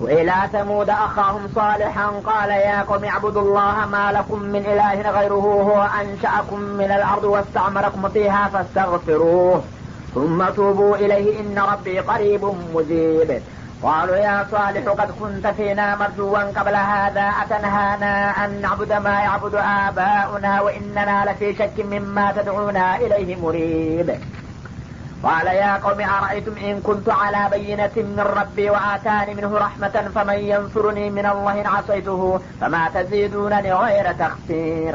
وإلى ثمود أخاهم صالحا قال يا قوم اعبدوا الله ما لكم من إله غيره هو أنشأكم من الأرض واستعمركم فيها فاستغفروه ثم توبوا إليه إن ربي قريب مجيب. قالوا يا صالح قد كنت فينا مرجوا قبل هذا أتنهانا أن نعبد ما يعبد آباؤنا وإننا لفي شك مما تدعونا إليه مريب. قال يا قوم أرأيتم إن كنت على بينة من ربي وآتاني منه رحمة فمن ينصرني من الله إن عصيته فما تزيدونني غير تخسير.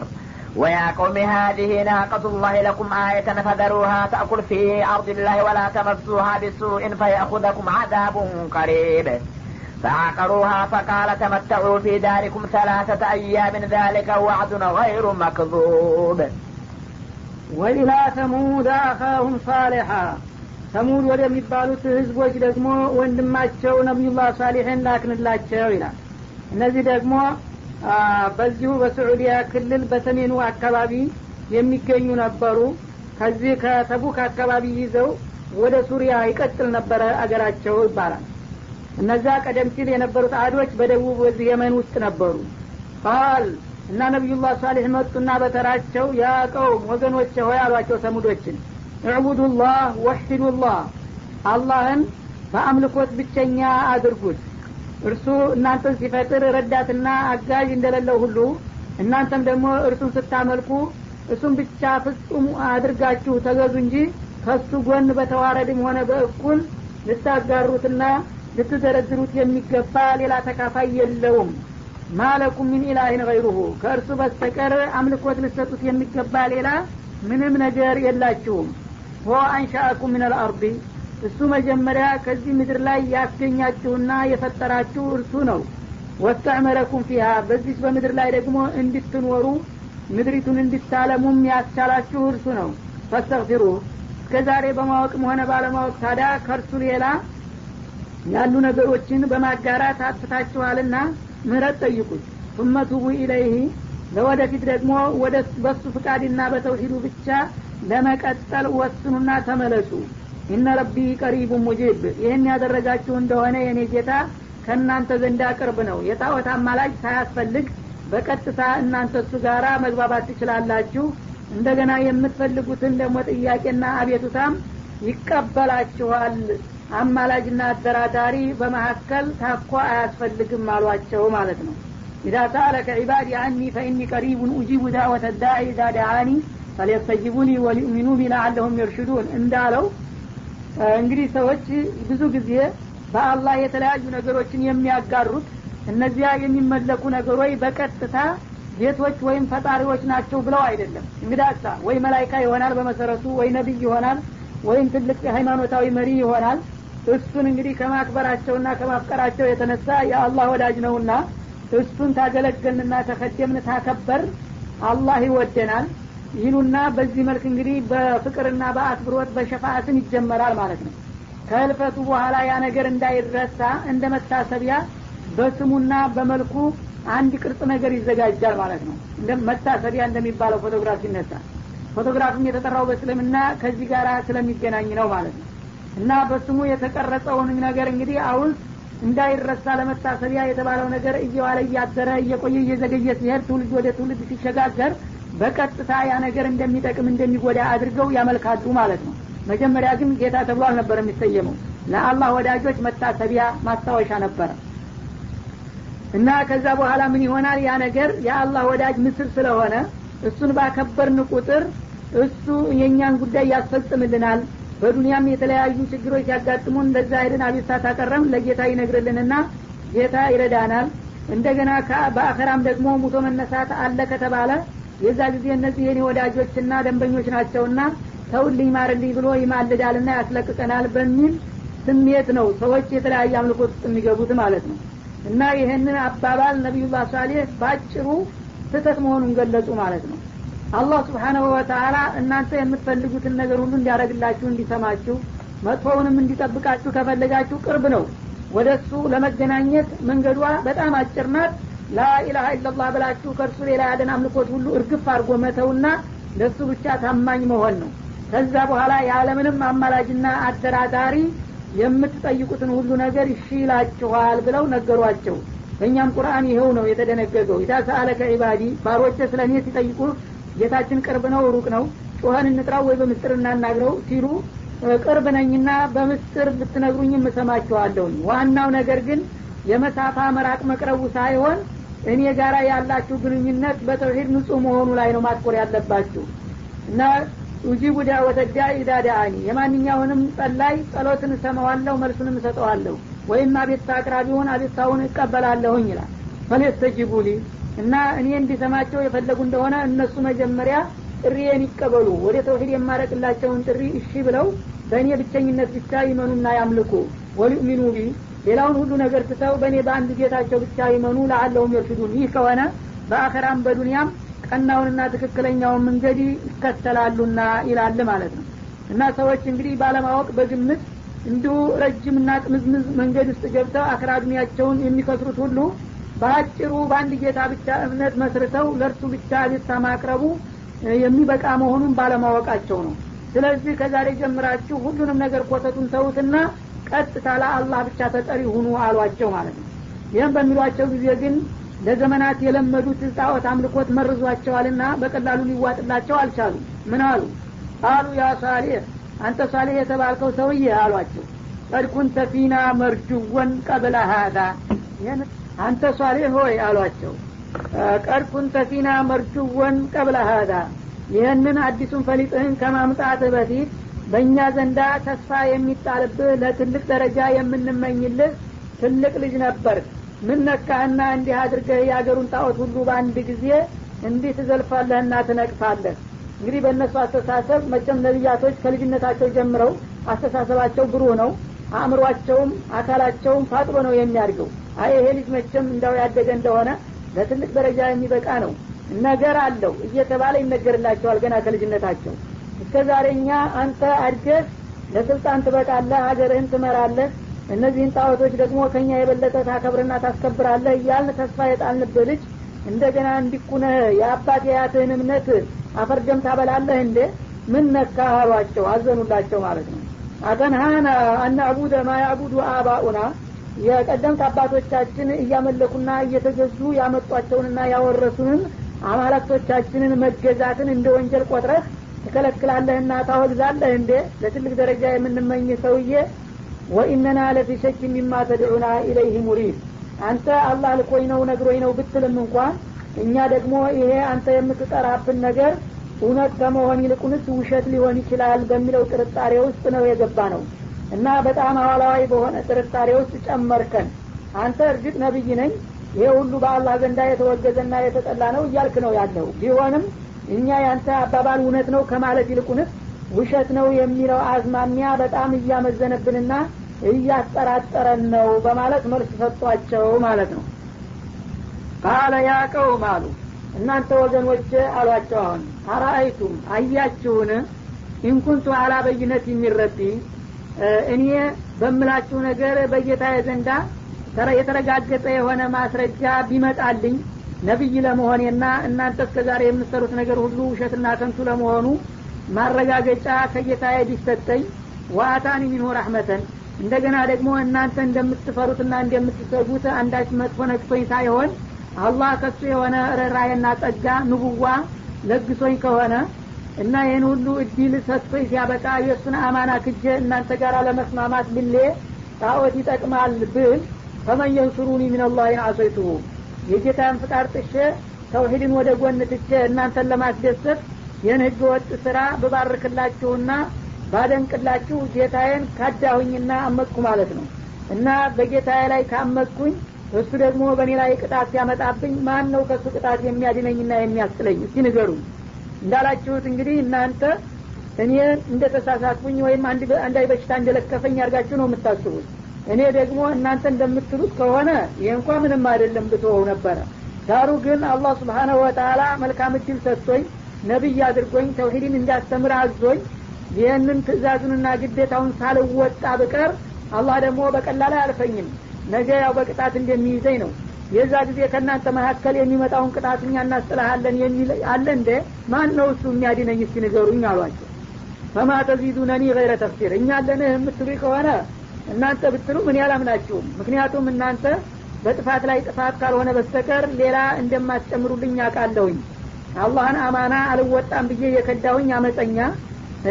ويا قوم هذه ناقة الله لكم آية فذروها تأكل في أرض الله ولا تمسوها بسوء فيأخذكم عذاب قريب. فعقروها فقال تمتعوا في داركم ثلاثة أيام ذلك وعد غير مكذوب. ወኢላ ተሙድ አኻሁም ሳሊሓ ተሙድ ወደሚባሉት ህዝቦች ደግሞ ወንድማቸው ነቢዩላህ ሳሊሕን ላክንላቸው ይላል። እነዚህ ደግሞ በዚሁ በስዑዲያ ክልል በሰሜኑ አካባቢ የሚገኙ ነበሩ። ከዚህ ከተቡክ አካባቢ ይዘው ወደ ሱሪያ ይቀጥል ነበረ አገራቸው ይባላል። እነዛ ቀደም ሲል የነበሩት አዶች በደቡብ በዚህ የመን ውስጥ ነበሩ። ቃል እና ነቢዩላህ ሳሊሕ መጡና በተራቸው ያ ቀውም ወገኖች ሆይ አሏቸው ተሙዶችን። እዕቡዱላህ ወሒዱላህ አላህን በአምልኮት ብቸኛ አድርጉት። እርሱ እናንተን ሲፈጥር ረዳትና አጋዥ እንደሌለው ሁሉ እናንተም ደግሞ እርሱን ስታመልኩ እሱን ብቻ ፍጹም አድርጋችሁ ተገዙ እንጂ ከሱ ጎን በተዋረድም ሆነ በእኩል ልታጋሩትና ልትደረድሩት የሚገባ ሌላ ተካፋይ የለውም ማለኩም ሚን ኢላህን ገይሩሁ ከእርሱ በስተቀር አምልኮት ልሰጡት የሚገባ ሌላ ምንም ነገር የላችሁም። ሆ አንሻአኩም ምን አልአርዲ እሱ መጀመሪያ ከዚህ ምድር ላይ ያስገኛችሁና የፈጠራችሁ እርሱ ነው። ወስተዕመረኩም ፊሃ በዚህ በምድር ላይ ደግሞ እንድትኖሩ ምድሪቱን እንድታለሙም ያስቻላችሁ እርሱ ነው። ፈስተግፊሩ እስከ ዛሬ በማወቅም ሆነ ባለማወቅ ታዲያ ከእርሱ ሌላ ያሉ ነገሮችን በማጋራት አጥፍታችኋልና ምህረት ጠይቁት ثم ቱቡ ኢለይህ ለወደፊት ደግሞ ወደ በሱ ፍቃድና በተውሂዱ ብቻ ለመቀጠል ወስኑና ተመለሱ። ኢነ ረቢ ቀሪቡ ሙጂብ ይህን ያደረጋችሁ እንደሆነ የኔ ጌታ ከእናንተ ዘንዳ ቅርብ ነው። የጣዖት አማላጅ ሳያስፈልግ በቀጥታ እናንተ እሱ ጋራ መግባባት ትችላላችሁ። እንደገና የምትፈልጉትን ደግሞ ጥያቄና አቤቱታም ይቀበላችኋል አማላጅና አደራዳሪ በመካከል ታኮ አያስፈልግም አሏቸው ማለት ነው። إذا سألك عبادي عني فإني قريب أجيب دعوة الداع إذا دعان فليستجيبوا لي وليؤمنوا بي لعلهم يرشدون እንዳለው እንግዲህ ሰዎች ብዙ ጊዜ በአላህ የተለያዩ ነገሮችን የሚያጋሩት እነዚያ የሚመለኩ ነገሮች በቀጥታ ጌቶች ወይም ፈጣሪዎች ናቸው ብለው አይደለም። እንግዳሳ ወይ መላይካ ይሆናል በመሰረቱ ወይ ነቢይ ይሆናል ወይም ትልቅ ሃይማኖታዊ መሪ ይሆናል እሱን እንግዲህ ከማክበራቸውና ከማፍቀራቸው የተነሳ የአላህ ወዳጅ ነውና እሱን ታገለገልንና ተከደምን ታከበር። አላህ ይወደናል። ይሉና በዚህ መልክ እንግዲህ በፍቅርና በአክብሮት በሸፋአትን ይጀመራል ማለት ነው። ከህልፈቱ በኋላ ያ ነገር እንዳይረሳ እንደ መታሰቢያ በስሙና በመልኩ አንድ ቅርጽ ነገር ይዘጋጃል ማለት ነው። መታሰቢያ እንደሚባለው ፎቶግራፍ ሲነሳ። ፎቶግራፍም የተጠራው በእስልምና ከዚህ ጋር ስለሚገናኝ ነው ማለት ነው እና በስሙ የተቀረጸውን ነገር እንግዲህ አሁን እንዳይረሳ ለመታሰቢያ የተባለው ነገር እየዋለ እያደረ እየቆየ እየዘገየ ሲሄድ ትውልድ ወደ ትውልድ ሲሸጋገር በቀጥታ ያ ነገር እንደሚጠቅም እንደሚጎዳ አድርገው ያመልካሉ ማለት ነው። መጀመሪያ ግን ጌታ ተብሎ አልነበር የሚሰየመው። ለአላህ ወዳጆች መታሰቢያ ማስታወሻ ነበረ እና ከዛ በኋላ ምን ይሆናል? ያ ነገር የአላህ ወዳጅ ምስል ስለሆነ እሱን ባከበርን ቁጥር እሱ የእኛን ጉዳይ ያስፈጽምልናል በዱንያም የተለያዩ ችግሮች ሲያጋጥሙን ለዛ ሄድን አቤቱታ ታቀረም ለጌታ ይነግርልንና ጌታ ይረዳናል። እንደገና በአኸራም ደግሞ ሙቶ መነሳት አለ ከተባለ የዛ ጊዜ እነዚህ የኔ ወዳጆችና ደንበኞች ናቸውና ተውልኝ ማርልኝ ብሎ ይማልዳልና ያስለቅቀናል በሚል ስሜት ነው ሰዎች የተለያየ አምልኮት ውስጥ የሚገቡት ማለት ነው። እና ይህንን አባባል ነቢዩላህ ሳሌህ ባጭሩ ስህተት መሆኑን ገለጹ ማለት ነው አላህ ስብሓናሁ ወተአላ እናንተ የምትፈልጉትን ነገር ሁሉ እንዲያደረግላችሁ እንዲሰማችሁ መጥፎውንም እንዲጠብቃችሁ ከፈለጋችሁ ቅርብ ነው። ወደ እሱ ለመገናኘት መንገዷ በጣም አጭር ናት። ላኢላሀ ኢላላህ ብላችሁ ከእርሱ ሌላ ያለን አምልኮት ሁሉ እርግፍ አድርጎ መተውና ለእሱ ብቻ ታማኝ መሆን ነው። ከዛ በኋላ የዓለምንም አማላጅና አደራዳሪ የምትጠይቁትን ሁሉ ነገር እሺ ብለው ነገሯቸው። በእኛም ቁርአን ይኸው ነው የተደነገገው። ኢዛ ሰአለከ ዒባዲ ባሮቼ ስለ እኔ ሲጠይቁ ጌታችን ቅርብ ነው ሩቅ ነው። ጮኸን እንጥራው ወይ በምስጥር እናናግረው ሲሉ ቅርብ ነኝና በምስጥር ብትነግሩኝ እሰማችኋለሁኝ ዋናው ነገር ግን የመሳፋ መራቅ መቅረቡ ሳይሆን እኔ ጋራ ያላችሁ ግንኙነት በተውሂድ ንጹህ መሆኑ ላይ ነው ማትኮር ያለባችሁ። እና ኡጂቡ ዳዕወተ ዳኢ ኢዛ ዳአኒ የማንኛውንም ጸላይ ጸሎትን እሰማዋለሁ መልሱንም እሰጠዋለሁ። ወይም አቤትታ አቅራቢውን አቤትታውን እቀበላለሁኝ ይላል። ፈሌስተጂቡ ሊ እና እኔ እንዲሰማቸው የፈለጉ እንደሆነ እነሱ መጀመሪያ ጥሪዬን ይቀበሉ። ወደ ተውሂድ የማረቅላቸውን ጥሪ እሺ ብለው በእኔ ብቸኝነት ብቻ ይመኑና ያምልኩ። وليؤمنوا بي ሌላውን ሁሉ ነገር ትተው በእኔ በአንድ ጌታቸው ብቻ ይመኑ لعلهم يرشدون። ይህ ከሆነ በአኸራም በዱንያም ቀናውንና ትክክለኛውን መንገድ ይከተላሉና ይላል ማለት ነው። እና ሰዎች እንግዲህ ባለማወቅ በግምት እንዲሁ ረጅምና ጥምዝምዝ መንገድ ውስጥ ገብተው አክራ ዱኒያቸውን የሚከስሩት ሁሉ በአጭሩ በአንድ ጌታ ብቻ እምነት መስርተው ለእርሱ ብቻ አቤቱታ ማቅረቡ የሚበቃ መሆኑን ባለማወቃቸው ነው። ስለዚህ ከዛሬ ጀምራችሁ ሁሉንም ነገር ኮተቱን ተዉትና ቀጥታ ለአላህ ብቻ ተጠሪ ሁኑ አሏቸው ማለት ነው። ይህም በሚሏቸው ጊዜ ግን ለዘመናት የለመዱት ጣዖት አምልኮት መርዟቸዋልና በቀላሉ ሊዋጥላቸው አልቻሉ ምን አሉ? ቃሉ ያ ሳሌህ አንተ ሳሌህ የተባልከው ሰውዬ አሏቸው። ቀድ ኩንተ ፊና መርጁወን ቀብለ ሀዛ አንተ ሳሌህ ሆይ አሏቸው። ቀድ ኩንተ መርጁወን ቀብለ ሀዛ። ይህንን አዲሱን ፈሊጥህን ከማምጣትህ በፊት በእኛ ዘንዳ ተስፋ የሚጣልብህ ለትልቅ ደረጃ የምንመኝልህ ትልቅ ልጅ ነበር። ምን ነካህና እንዲህ አድርገህ የአገሩን ጣዖት ሁሉ በአንድ ጊዜ እንዲህ ትዘልፋለህና ትነቅፋለህ? እንግዲህ በእነሱ አስተሳሰብ መቼም ነቢያቶች ከልጅነታቸው ጀምረው አስተሳሰባቸው ብሩህ ነው። አእምሯቸውም አካላቸውም ፋጥሮ ነው የሚያድገው አይ ይሄ ልጅ መቼም እንዳው ያደገ እንደሆነ ለትልቅ ደረጃ የሚበቃ ነው። ነገር አለው እየተባለ ይነገርላቸዋል ገና ከልጅነታቸው። እስከ ዛሬ አንተ አድገህ ለስልጣን ትበቃለህ ሀገርህን ትመራለህ እነዚህን ጣዖቶች ደግሞ ከኛ የበለጠ ታከብርና ታስከብራለህ እያልን ተስፋ የጣልንብህ ልጅ እንደገና እንዲኩነህ የአባት የያትህን እምነት አፈርደም ታበላለህ እንዴ? ምን ነካ አሏቸው አዘኑላቸው ማለት ነው። አተንሃና አናዕቡደ ማ ያዕቡዱ አባኡና የቀደምት አባቶቻችን እያመለኩና እየተገዙ ያመጧቸውንና ያወረሱንን አማላክቶቻችንን መገዛትን እንደ ወንጀል ቆጥረህ ትከለክላለህና ታወግዛለህ እንዴ? ለትልቅ ደረጃ የምንመኝ ሰውዬ ወኢነና ለፊ ሸክ ሚማ ተድዑና ኢለይህ ሙሪድ። አንተ አላህ ልኮኝ ነው ነግሮኝ ነው ብትልም እንኳን እኛ ደግሞ ይሄ አንተ የምትጠራብን ነገር እውነት ከመሆን ይልቁንስ ውሸት ሊሆን ይችላል በሚለው ጥርጣሬ ውስጥ ነው የገባ ነው እና በጣም አዋላዋይ በሆነ ጥርጣሬ ውስጥ ጨመርከን። አንተ እርግጥ ነቢይ ነኝ ይሄ ሁሉ በአላህ ዘንዳ የተወገዘና የተጠላ ነው እያልክ ነው ያለው። ቢሆንም እኛ ያንተ አባባል እውነት ነው ከማለት ይልቁንስ ውሸት ነው የሚለው አዝማሚያ በጣም እያመዘነብንና እያጠራጠረን ነው በማለት መልስ ሰጧቸው ማለት ነው። قال يا قوم አሉ። እናንተ ወገኖች አሏቸው አሁን أرأيتم አያችሁን? إن كنت على بينة من ربي እኔ በምላችሁ ነገር በጌታ ዘንዳ የተረጋገጠ የሆነ ማስረጃ ቢመጣልኝ ነቢይ ለመሆኔና እናንተ እስከ ዛሬ የምትሰሩት ነገር ሁሉ ውሸትና ከንቱ ለመሆኑ ማረጋገጫ ከጌታዬ ቢሰጠኝ وآتاني منه رحمة። እንደገና ደግሞ እናንተ እንደምትፈሩትና እንደምትሰጉት አንዳች መጥፎ ነክቶኝ ሳይሆን አላህ ከሱ የሆነ ርኅራኄና ጸጋ ንቡዋ ለግሶኝ ከሆነ እና ይህን ሁሉ እድል ሰጥቶኝ ሲያበቃ የእሱን አማና ክጀ እናንተ ጋር ለመስማማት ብሌ ጣዖት ይጠቅማል ብል ፈመን የንሱሩኒ ሚንላህ አሰይቱሁ። የጌታን ፍቃድ ጥሼ ተውሂድን ወደ ጎን ትቼ እናንተን ለማስደሰት ይህን ህገ ወጥ ስራ ብባርክላችሁና ባደንቅላችሁ ጌታዬን ካዳሁኝና አመጥኩ ማለት ነው። እና በጌታዬ ላይ ካመጥኩኝ እሱ ደግሞ በእኔ ላይ ቅጣት ሲያመጣብኝ ማን ነው ከእሱ ቅጣት የሚያድነኝና የሚያስጥለኝ? እስቲ ንገሩኝ እንዳላችሁት እንግዲህ እናንተ እኔ እንደ ተሳሳትኩኝ ወይም አንዳይ በሽታ እንደለከፈኝ ያርጋችሁ ነው የምታስቡት። እኔ ደግሞ እናንተ እንደምትሉት ከሆነ ይህ እንኳ ምንም አይደለም ብትወው ነበረ። ዳሩ ግን አላህ ስብሓናሁ ወተላ መልካም እድል ሰጥቶኝ ነቢይ አድርጎኝ ተውሂድን እንዳስተምር አዞኝ ይህንን ትእዛዙንና ግዴታውን ሳልወጣ ብቀር አላህ ደግሞ በቀላል አያልፈኝም ነገ ያው በቅጣት እንደሚይዘኝ ነው የዛ ጊዜ ከእናንተ መካከል የሚመጣውን ቅጣት እኛ እናስጥልሃለን የሚል አለ እንደ ማን ነው እሱ የሚያድነኝ? እስቲ ንገሩኝ አሏቸው። ፈማ ተዚዱነኒ ገይረ ተፍሲር እኛ ለንህ የምትሉ ከሆነ እናንተ ብትሉ ምን ያላምናችሁም? ምክንያቱም እናንተ በጥፋት ላይ ጥፋት ካልሆነ በስተቀር ሌላ እንደማትጨምሩልኝ አውቃለሁኝ። አላህን አማና አልወጣም ብዬ የከዳሁኝ አመፀኛ።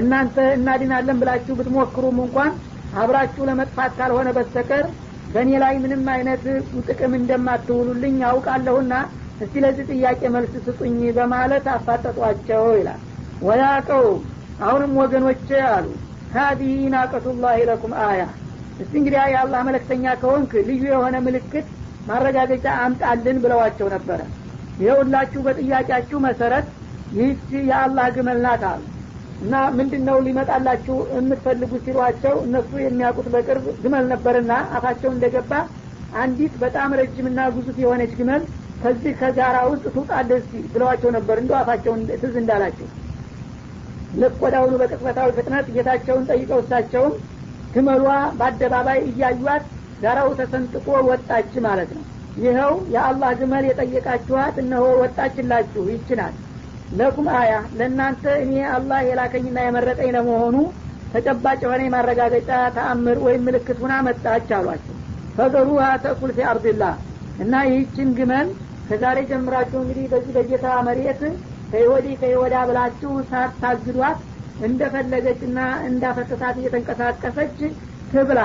እናንተ እናድናለን ብላችሁ ብትሞክሩም እንኳን አብራችሁ ለመጥፋት ካልሆነ በስተቀር በእኔ ላይ ምንም አይነት ጥቅም እንደማትውሉልኝ አውቃለሁና እስቲ ለዚህ ጥያቄ መልስ ስጡኝ በማለት አፋጠጧቸው ይላል። ወያቀው አሁንም ወገኖቼ አሉ ሀዲህ ናቀቱላህ ለኩም አያ። እስቲ እንግዲህ የአላህ መለክተኛ ከሆንክ ልዩ የሆነ ምልክት ማረጋገጫ አምጣልን ብለዋቸው ነበረ። ይኸውላችሁ በጥያቄያችሁ መሰረት ይህች የአላህ ግመል ናት አሉ እና ምንድን ነው ሊመጣላችሁ የምትፈልጉ ሲሏቸው እነሱ የሚያውቁት በቅርብ ግመል ነበርና አፋቸው እንደገባ አንዲት በጣም ረጅምና ግዙፍ የሆነች ግመል ከዚህ ከጋራ ውስጥ ትውጣለህ እስቲ ብለዋቸው ነበር። እንደ አፋቸውን ትዝ እንዳላቸው ልክ ወዳሁኑ በቅጽበታዊ ፍጥነት ጌታቸውን ጠይቀው እሳቸውም ግመሏ በአደባባይ እያዩት ጋራው ተሰንጥቆ ወጣች ማለት ነው። ይኸው የአላህ ግመል የጠየቃችኋት እነሆ ወጣችላችሁ ይችናል ለኩም አያ ለእናንተ እኔ አላህ የላከኝና የመረጠኝ ለመሆኑ ተጨባጭ የሆነ የማረጋገጫ ተአምር ወይም ምልክት ሁና መጣች አሏቸው። ፈዘሩሃ ተእኩል ፊ አርድላህ እና ይህችን ግመል ከዛሬ ጀምራችሁ እንግዲህ በዚህ በጌታ መሬት ከይወዲ ከይወዳ ብላችሁ ሳታግዷት እንደፈለገች እና እንዳፈሰሳት እየተንቀሳቀሰች ትብላ።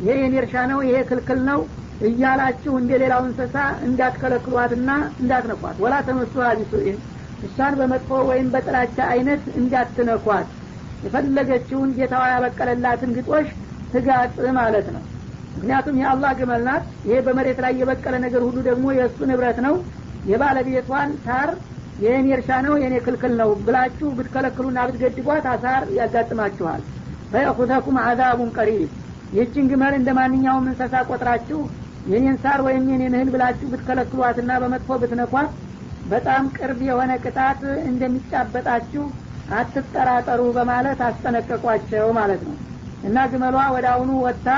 ይሄ የኔ እርሻ ነው ይሄ ክልክል ነው እያላችሁ እንደ ሌላው እንስሳ እንዳትከለክሏትና እንዳትነኳት። ወላ ተመሱ ቢሱኢን እሷን በመጥፎ ወይም በጥላቻ አይነት እንዳትነኳት። የፈለገችውን ጌታዋ ያበቀለላትን ግጦሽ ትጋጥ ማለት ነው። ምክንያቱም የአላህ ግመል ናት። ይሄ በመሬት ላይ የበቀለ ነገር ሁሉ ደግሞ የእሱ ንብረት ነው። የባለቤቷን ሳር የእኔ እርሻ ነው የእኔ ክልክል ነው ብላችሁ ብትከለክሉና ብትገድቧት አሳር ያጋጥማችኋል። ፈየኹዘኩም አዛቡን ቀሪብ። ይህችን ግመል እንደ ማንኛውም እንሰሳ ቆጥራችሁ የኔን ሳር ወይም የኔን እህል ብላችሁ ብትከለክሏትና በመጥፎ ብትነኳት በጣም ቅርብ የሆነ ቅጣት እንደሚጫበጣችሁ አትጠራጠሩ በማለት አስጠነቀቋቸው ማለት ነው። እና ግመሏ ወደ አሁኑ ወጥታ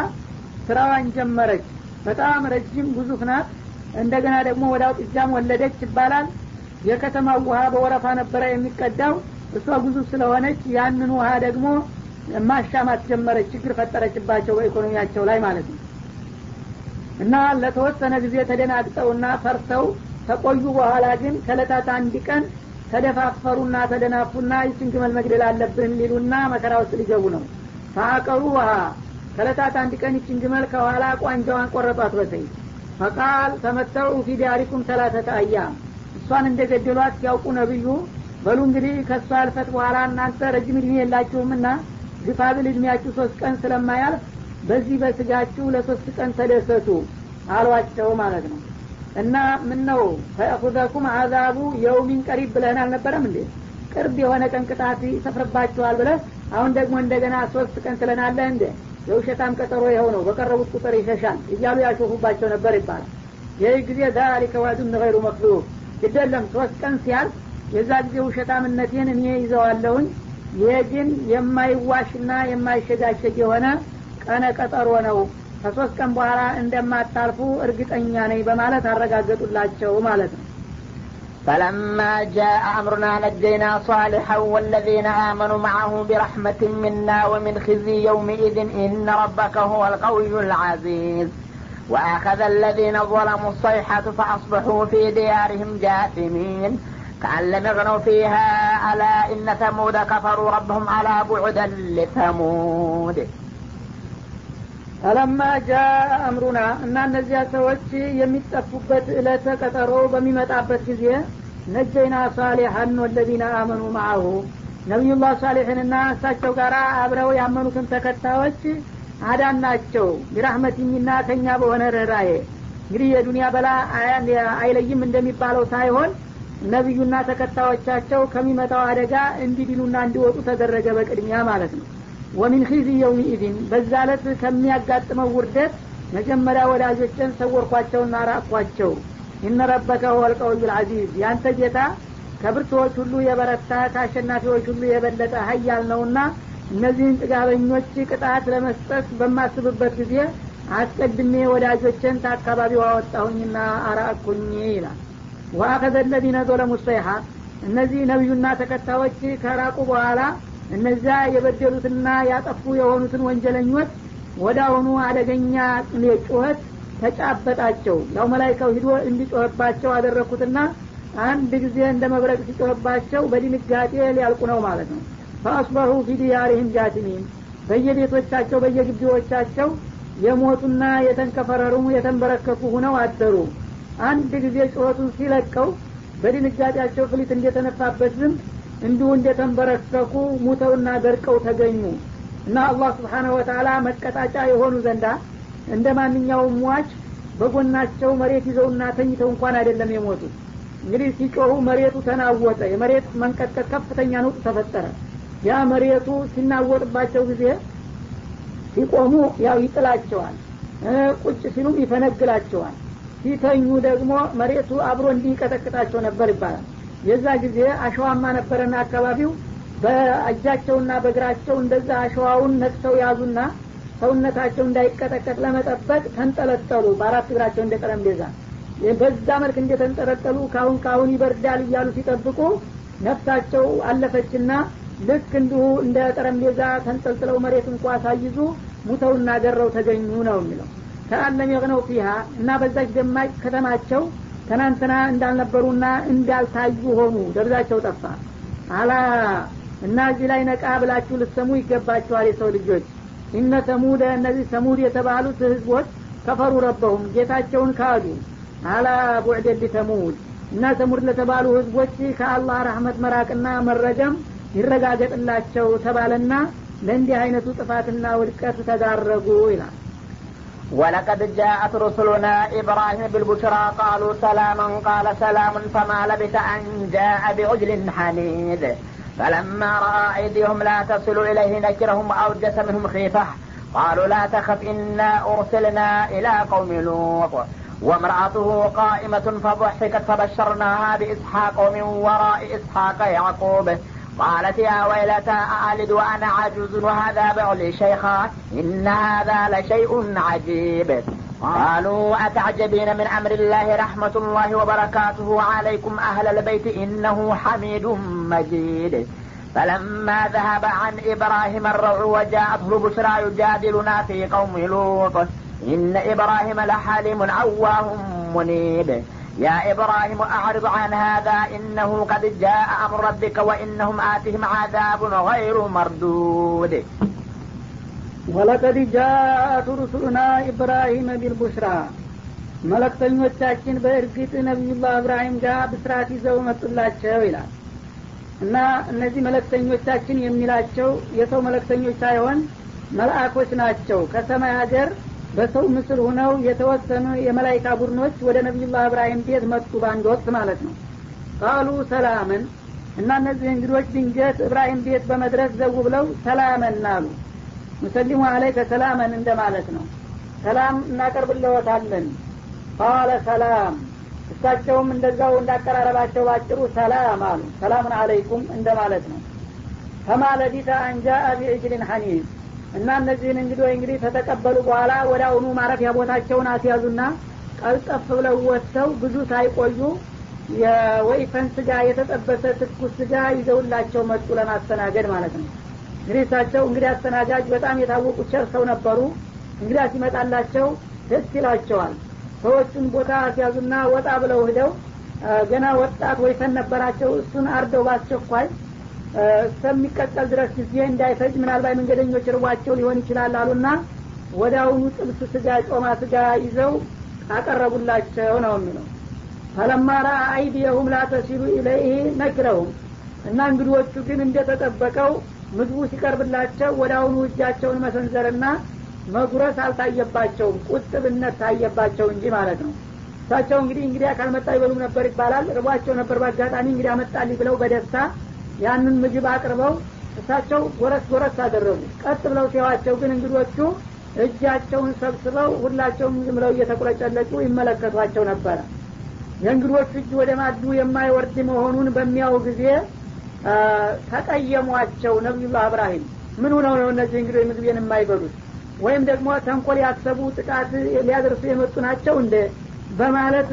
ስራዋን ጀመረች። በጣም ረጅም ጉዙፍ ናት። እንደገና ደግሞ ወደ አውጥጃም ወለደች ይባላል። የከተማው ውሀ በወረፋ ነበረ የሚቀዳው። እሷ ጉዙፍ ስለሆነች ያንን ውሀ ደግሞ ማሻማት ጀመረች። ችግር ፈጠረችባቸው በኢኮኖሚያቸው ላይ ማለት ነው። እና ለተወሰነ ጊዜ ተደናግጠውና ፈርተው ከቆዩ በኋላ ግን ከለታት አንድ ቀን ተደፋፈሩና ተደናፉና ይችን ግመል መግደል አለብን ሊሉና መከራ ውስጥ ሊገቡ ነው። ፈአቀሩ ውሃ። ከለታት አንድ ቀን ይችን ግመል ከኋላ ቋንጃዋን ቆረጧት በሰይ። ፈቃል ተመተዑ ፊ ዲያሪኩም ሰላተተ አያም። እሷን እንደ ገደሏት ሲያውቁ ነብዩ። በሉ እንግዲህ ከእሷ አልፈት በኋላ እናንተ ረጅም እድሜ የላችሁምና ግፋብል እድሜያችሁ ሶስት ቀን ስለማያልፍ በዚህ በስጋችሁ ለሶስት ቀን ተደሰቱ አሏቸው ማለት ነው እና ምን ነው ፈያኹዘኩም አዛቡ የውሚን ቀሪብ ብለህን አልነበረም እንዴ? ቅርብ የሆነ ቀን ቅጣት ይሰፍርባችኋል ብለህ አሁን ደግሞ እንደገና ሶስት ቀን ትለናለህ እንዴ? የውሸታም ቀጠሮ ይኸው በቀረቡት ቁጥር ይሸሻል እያሉ ያሾፉባቸው ነበር ይባላል። ይህ ጊዜ ዛሊከ ዋዱን ገይሩ መክሉብ ግደለም ሶስት ቀን ሲያልፍ የዛ ጊዜ ውሸታምነቴን እኔ ይዘዋለሁኝ። ይሄ ግን የማይዋሽና የማይሸጋሸግ የሆነ ቀነ ቀጠሮ ነው ከሶስት ቀን በኋላ እንደማታልፉ እርግጠኛ ነኝ በማለት አረጋገጡላቸው ማለት ነው فلما جاء أمرنا نجينا صالحا والذين آمنوا معه برحمة منا ومن خزي يومئذ إن ربك هو القوي العزيز وأخذ الذين ظلموا الصيحة فأصبحوا في ديارهم جاثمين كأن لم يغنوا فيها ألا إن ثمود كفروا ربهم على بعدا لثمود ፈለማ ጃ አምሩና እና እነዚያ ሰዎች የሚጠፉበት እለተ ቀጠሮ በሚመጣበት ጊዜ ነጀይና ሳሌሐን ወለዚነ አመኑ ማአሁ። ነቢዩላህ ሳሌሕንና እሳቸው ጋር አብረው ያመኑትን ተከታዮች አዳናቸው ቢራህመቲኝና ከኛ በሆነ ርኅራዬ እንግዲህ የዱንያ በላ አይለይም እንደሚባለው ሳይሆን ነቢዩና ተከታዮቻቸው ከሚመጣው አደጋ እንዲድኑና እንዲወጡ ተደረገ በቅድሚያ ማለት ነው ወሚን ኺዚ የውሚ ኢዝን በዛ ዕለት ከሚያጋጥመው ውርደት መጀመሪያ ወዳጆችን ሰወርኳቸውና ራቅኳቸው። ኢነ ረበከ ሁወልቀውዩ ልአዚዝ ያንተ ጌታ ከብርቶች ሁሉ የበረታ ከአሸናፊዎች ሁሉ የበለጠ ሀያል ነውና እነዚህን ጥጋበኞች ቅጣት ለመስጠት በማስብበት ጊዜ አስቀድሜ ወዳጆችን ከአካባቢው አወጣሁኝና አራቅኩኝ ይላል። ወአኸዘ ለዚነ ዞለሙ ሰይሐ እነዚህ ነቢዩና ተከታዮች ከራቁ በኋላ እነዚያ የበደሉትና ያጠፉ የሆኑትን ወንጀለኞች ወደ አሁኑ አደገኛ ጩኸት ተጫበጣቸው። ያው መላይካው ሂዶ እንዲጮህባቸው አደረግኩትና አንድ ጊዜ እንደ መብረቅ ሲጮህባቸው በድንጋጤ ሊያልቁ ነው ማለት ነው። ፈአስበሁ ፊ ዲያሪህም ጃቲሚን በየቤቶቻቸው በየግቢዎቻቸው የሞቱና የተንከፈረሩ የተንበረከኩ ሁነው አደሩ። አንድ ጊዜ ጩኸቱን ሲለቀው በድንጋጤያቸው ፍሊት እንደተነፋበት ዝም እንዲሁ እንደተንበረከኩ ሙተውና ደርቀው ተገኙ እና አላህ ስብሓነሁ ወተላ መቀጣጫ የሆኑ ዘንዳ እንደ ማንኛውም ሟች በጎናቸው መሬት ይዘውና ተኝተው እንኳን አይደለም የሞቱ እንግዲህ ሲጮሁ መሬቱ ተናወጠ። የመሬት መንቀጥቀጥ ከፍተኛ ነውጥ ተፈጠረ። ያ መሬቱ ሲናወጥባቸው ጊዜ ሲቆሙ ያው ይጥላቸዋል ቁጭ ሲሉም ይፈነግላቸዋል። ሲተኙ ደግሞ መሬቱ አብሮ እንዲቀጠቅጣቸው ነበር ይባላል የዛ ጊዜ አሸዋማ ነበረና አካባቢው። በእጃቸውና በእግራቸው እንደዛ አሸዋውን ነቅሰው ያዙና ሰውነታቸው እንዳይቀጠቀጥ ለመጠበቅ ተንጠለጠሉ በአራት እግራቸው እንደ ጠረጴዛ። በዛ መልክ እንደተንጠለጠሉ ካሁን ካሁን ይበርዳል እያሉ ሲጠብቁ ነፍሳቸው አለፈችና ልክ እንዲሁ እንደ ጠረጴዛ ተንጠልጥለው መሬት እንኳ ሳይዙ ሙተውና ገረው ተገኙ ነው የሚለው። ከአለም የቅነው ፊሃ እና በዛች ደማቅ ከተማቸው ትናንትና እንዳልነበሩና እንዳልታዩ ሆኑ። ደብዛቸው ጠፋ። አላ እና እዚህ ላይ ነቃ ብላችሁ ልሰሙ ይገባችኋል የሰው ልጆች። ኢነ ተሙደ እነዚህ ተሙድ የተባሉት ህዝቦች ከፈሩ ረበሁም ጌታቸውን ካዱ። አላ ቡዕደ ተሙድ እና ተሙድ ለተባሉ ህዝቦች ከአላህ ረህመት መራቅና መረገም ይረጋገጥላቸው ተባለና ለእንዲህ አይነቱ ጥፋትና ውድቀት ተዳረጉ ይላል ولقد جاءت رسلنا إبراهيم بالبشرى قالوا سلاما قال سلام فما لبث أن جاء بعجل حنيذ فلما رأى أيديهم لا تصل إليه نكرهم وأوجس منهم خيفة قالوا لا تخف إنا أرسلنا إلى قوم لوط. وامرأته قائمة فضحكت فبشرناها بإسحاق ومن وراء إسحاق يعقوب. قالت يا ويلتى أألد وأنا عجوز؟ وهذا بعلي شيخا إن هذا لشيء عجيب. قالوا أتعجبين من أمر الله رحمة الله وبركاته؟ عليكم أهل البيت إنه حميد مجيد. فلما ذهب عن إبراهيم الروع وجاءته البشرى يجادلنا في قوم لوط. إن إبراهيم لحليم عواه منيب. يا إبراهيم أعرض عن هذا إنه قد جاء أمر ربك وإنهم آتهم عذاب غير مردود ወለቀድ ጃአቱ ሩሱሉና ኢብራሂም ቢልቡሽራ መለክተኞቻችን በእርግጥ ነቢዩላህ እብራሂም ጋር ብስራት ይዘው መጡላቸው ይላል እና እነዚህ መለክተኞቻችን የሚላቸው የሰው መለክተኞች ሳይሆን መልአኮች ናቸው ከሰማይ ሀገር በሰው ምስል ሁነው የተወሰኑ የመላይካ ቡድኖች ወደ ነቢዩላህ እብራሂም ቤት መጡ በአንድ ወቅት ማለት ነው። ቃሉ ሰላምን እና እነዚህ እንግዶች ድንገት እብራሂም ቤት በመድረስ ዘው ብለው ሰላመን አሉ። ሙሰሊሙ አለይከ ሰላመን እንደማለት ነው። ሰላም እናቀርብለወታለን ቃለ ሰላም። እሳቸውም እንደዛው እንዳቀራረባቸው ባጭሩ ሰላም አሉ። ሰላምን አለይኩም እንደማለት ነው። ከማ ለቢተ አንጃአ ቢዕጅልን ሐኒፍ እና እነዚህን እንግዲህ እንግዲህ ከተቀበሉ በኋላ ወደ አሁኑ ማረፊያ ቦታቸውን አስያዙና ቀልጠፍ ብለው ወጥተው ብዙ ሳይቆዩ የወይፈን ስጋ የተጠበሰ ትኩስ ስጋ ይዘውላቸው መጡ ለማስተናገድ ማለት ነው። እንግዲህ እሳቸው እንግዲህ አስተናጋጅ በጣም የታወቁ ቸር ሰው ነበሩ። እንግዲህ ሲመጣላቸው ደስ ይላቸዋል። ሰዎቹን ቦታ አስያዙና ወጣ ብለው ሂደው ገና ወጣት ወይፈን ነበራቸው። እሱን አርደው ባስቸኳይ እስከሚቀጠል ድረስ ጊዜ እንዳይፈጅ ምናልባት መንገደኞች ርቧቸው ሊሆን ይችላል አሉና ወደ አሁኑ ጥብስ ስጋ ጮማ ስጋ ይዘው አቀረቡላቸው ነው የሚለው። ፈለማራ አይዲየሁም ላተሲሉ ኢለይህ ነግረውም እና እንግዶቹ ግን እንደተጠበቀው ምግቡ ሲቀርብላቸው ወደ እጃቸውን መሰንዘርና መጉረስ አልታየባቸውም ቁጥብነት ታየባቸው እንጂ ማለት ነው። እሳቸው እንግዲህ እንግዲህ ካልመጣ ይበሉም ነበር ይባላል። ርቧቸው ነበር በአጋጣሚ እንግዲህ አመጣልኝ ብለው በደስታ ያንን ምግብ አቅርበው እሳቸው ጎረስ ጎረስ አደረጉ። ቀጥ ብለው ሲዋቸው ግን እንግዶቹ እጃቸውን ሰብስበው ሁላቸውም ዝም ብለው እየተቁለጨለጩ ይመለከቷቸው ነበረ የእንግዶቹ እጅ ወደ ማዱ የማይወርድ መሆኑን በሚያው ጊዜ ተቀየሟቸው ነቢዩላህ እብራሂም ምን ሆነው ነው እነዚህ እንግዲህ ምግቤን የማይበሉት? ወይም ደግሞ ተንኮል ያሰቡ ጥቃት ሊያደርሱ የመጡ ናቸው እንደ በማለት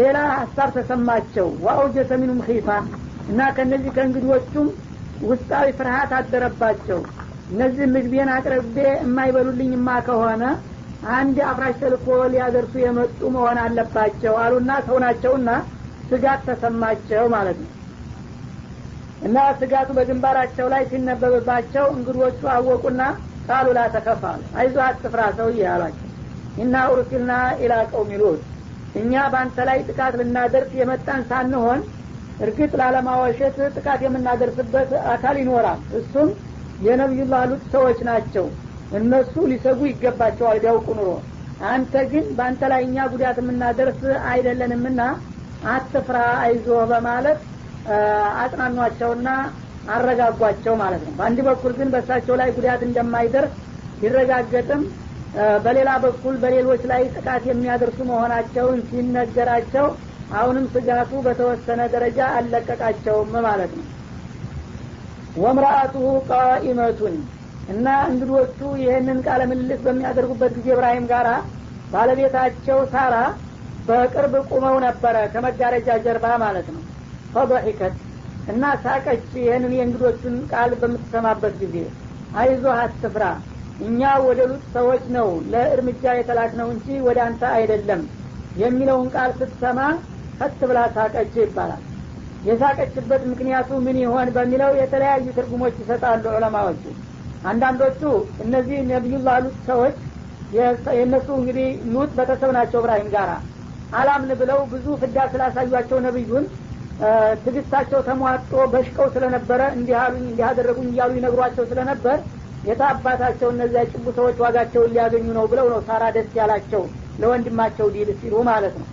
ሌላ ሀሳብ ተሰማቸው። ዋአውጀሰ ሚኑም ኺፋ እና ከነዚህ ከእንግዶቹም ውስጣዊ ፍርሀት አደረባቸው። እነዚህ ምግቤን አቅርቤ የማይበሉልኝማ ከሆነ አንድ አፍራሽ ተልኮ ሊያደርሱ የመጡ መሆን አለባቸው አሉና ሰው ናቸውና ስጋት ተሰማቸው ማለት ነው። እና ስጋቱ በግንባራቸው ላይ ሲነበብባቸው እንግዶቹ አወቁና ቃሉ ላ ተከፋሉ አይዞ አትፍራ ሰውዬ አሏቸው። ኢና ኡርሲልና ኢላ ቀውሚ እኛ በአንተ ላይ ጥቃት ልናደርስ የመጣን ሳንሆን እርግጥ ላለማዋሸት ጥቃት የምናደርስበት አካል ይኖራል። እሱም የነቢዩላህ ሉጥ ሰዎች ናቸው። እነሱ ሊሰጉ ይገባቸዋል ቢያውቁ ኑሮ። አንተ ግን በአንተ ላይ እኛ ጉዳት የምናደርስ አይደለንምና አትፍራ አይዞህ በማለት አጽናኗቸውና አረጋጓቸው ማለት ነው። በአንድ በኩል ግን በእሳቸው ላይ ጉዳት እንደማይደርስ ቢረጋገጥም በሌላ በኩል በሌሎች ላይ ጥቃት የሚያደርሱ መሆናቸውን ሲነገራቸው አሁንም ስጋቱ በተወሰነ ደረጃ አልለቀቃቸውም ማለት ነው። ወምራአቱሁ ቃኢመቱን እና እንግዶቹ ይህንን ቃለ ምልልስ በሚያደርጉበት ጊዜ እብራሂም ጋራ ባለቤታቸው ሳራ በቅርብ ቁመው ነበረ ከመጋረጃ ጀርባ ማለት ነው። ፈضሒከት እና ሳቀች ይህንን የእንግዶቹን ቃል በምትሰማበት ጊዜ አይዞህ አትፍራ እኛ ወደ ሉጥ ሰዎች ነው ለእርምጃ የተላክ ነው እንጂ ወደ አንተ አይደለም የሚለውን ቃል ስትሰማ ከት ብላ ሳቀች ይባላል። የሳቀችበት ምክንያቱ ምን ይሆን በሚለው የተለያዩ ትርጉሞች ይሰጣሉ ዑለማዎቹ። አንዳንዶቹ እነዚህ ነቢዩላህ ሉጥ ሰዎች የእነሱ እንግዲህ ሉጥ ቤተሰብ ናቸው እብራሂም ጋራ። አላምን ብለው ብዙ ፍዳ ስላሳዩቸው ነቢዩን ትግስታቸው ተሟጦ በሽቀው ስለነበረ እንዲህ አሉኝ እንዲህ አደረጉኝ እያሉ ይነግሯቸው ስለነበር የታባታቸው እነዚያ ጭቡ ሰዎች ዋጋቸውን ሊያገኙ ነው ብለው ነው ሳራ ደስ ያላቸው ለወንድማቸው ዲል ሲሉ ማለት ነው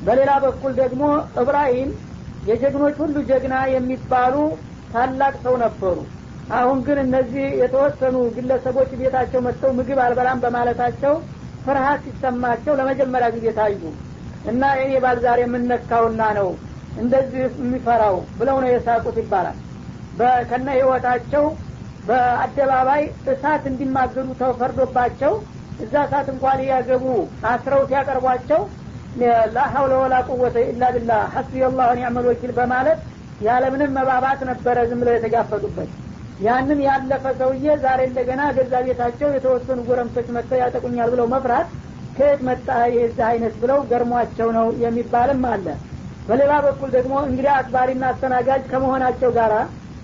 በሌላ በኩል ደግሞ እብራሂም የጀግኖች ሁሉ ጀግና የሚባሉ ታላቅ ሰው ነበሩ። አሁን ግን እነዚህ የተወሰኑ ግለሰቦች ቤታቸው መጥተው ምግብ አልበላም በማለታቸው ፍርሀት ሲሰማቸው ለመጀመሪያ ጊዜ ታዩ እና የኔ ባል ዛሬ የምነካውና ነው እንደዚህ የሚፈራው ብለው ነው የሳቁት ይባላል። ከነ ህይወታቸው በአደባባይ እሳት እንዲማገዱ ተፈርዶባቸው እዛ እሳት እንኳን ሊያገቡ አስረው ሲያቀርቧቸው ላሀውለ ወላ ቁወተ ኢላ ቢላ ሐስቢ አላሁ ኒዕመል ወኪል በማለት ያለምንም መባባት ነበረ ዝም ብለው የተጋፈጡበት። ያንን ያለፈ ሰውዬ ዛሬ እንደገና ገዛ ቤታቸው የተወሰኑ ጎረምሶች መጥተው ያጠቁኛል ብለው መፍራት ከየት መጣ? የዚህ አይነት ብለው ገርሟቸው ነው የሚባልም አለ። በሌላ በኩል ደግሞ እንግዲህ አክባሪና አስተናጋጅ ከመሆናቸው ጋር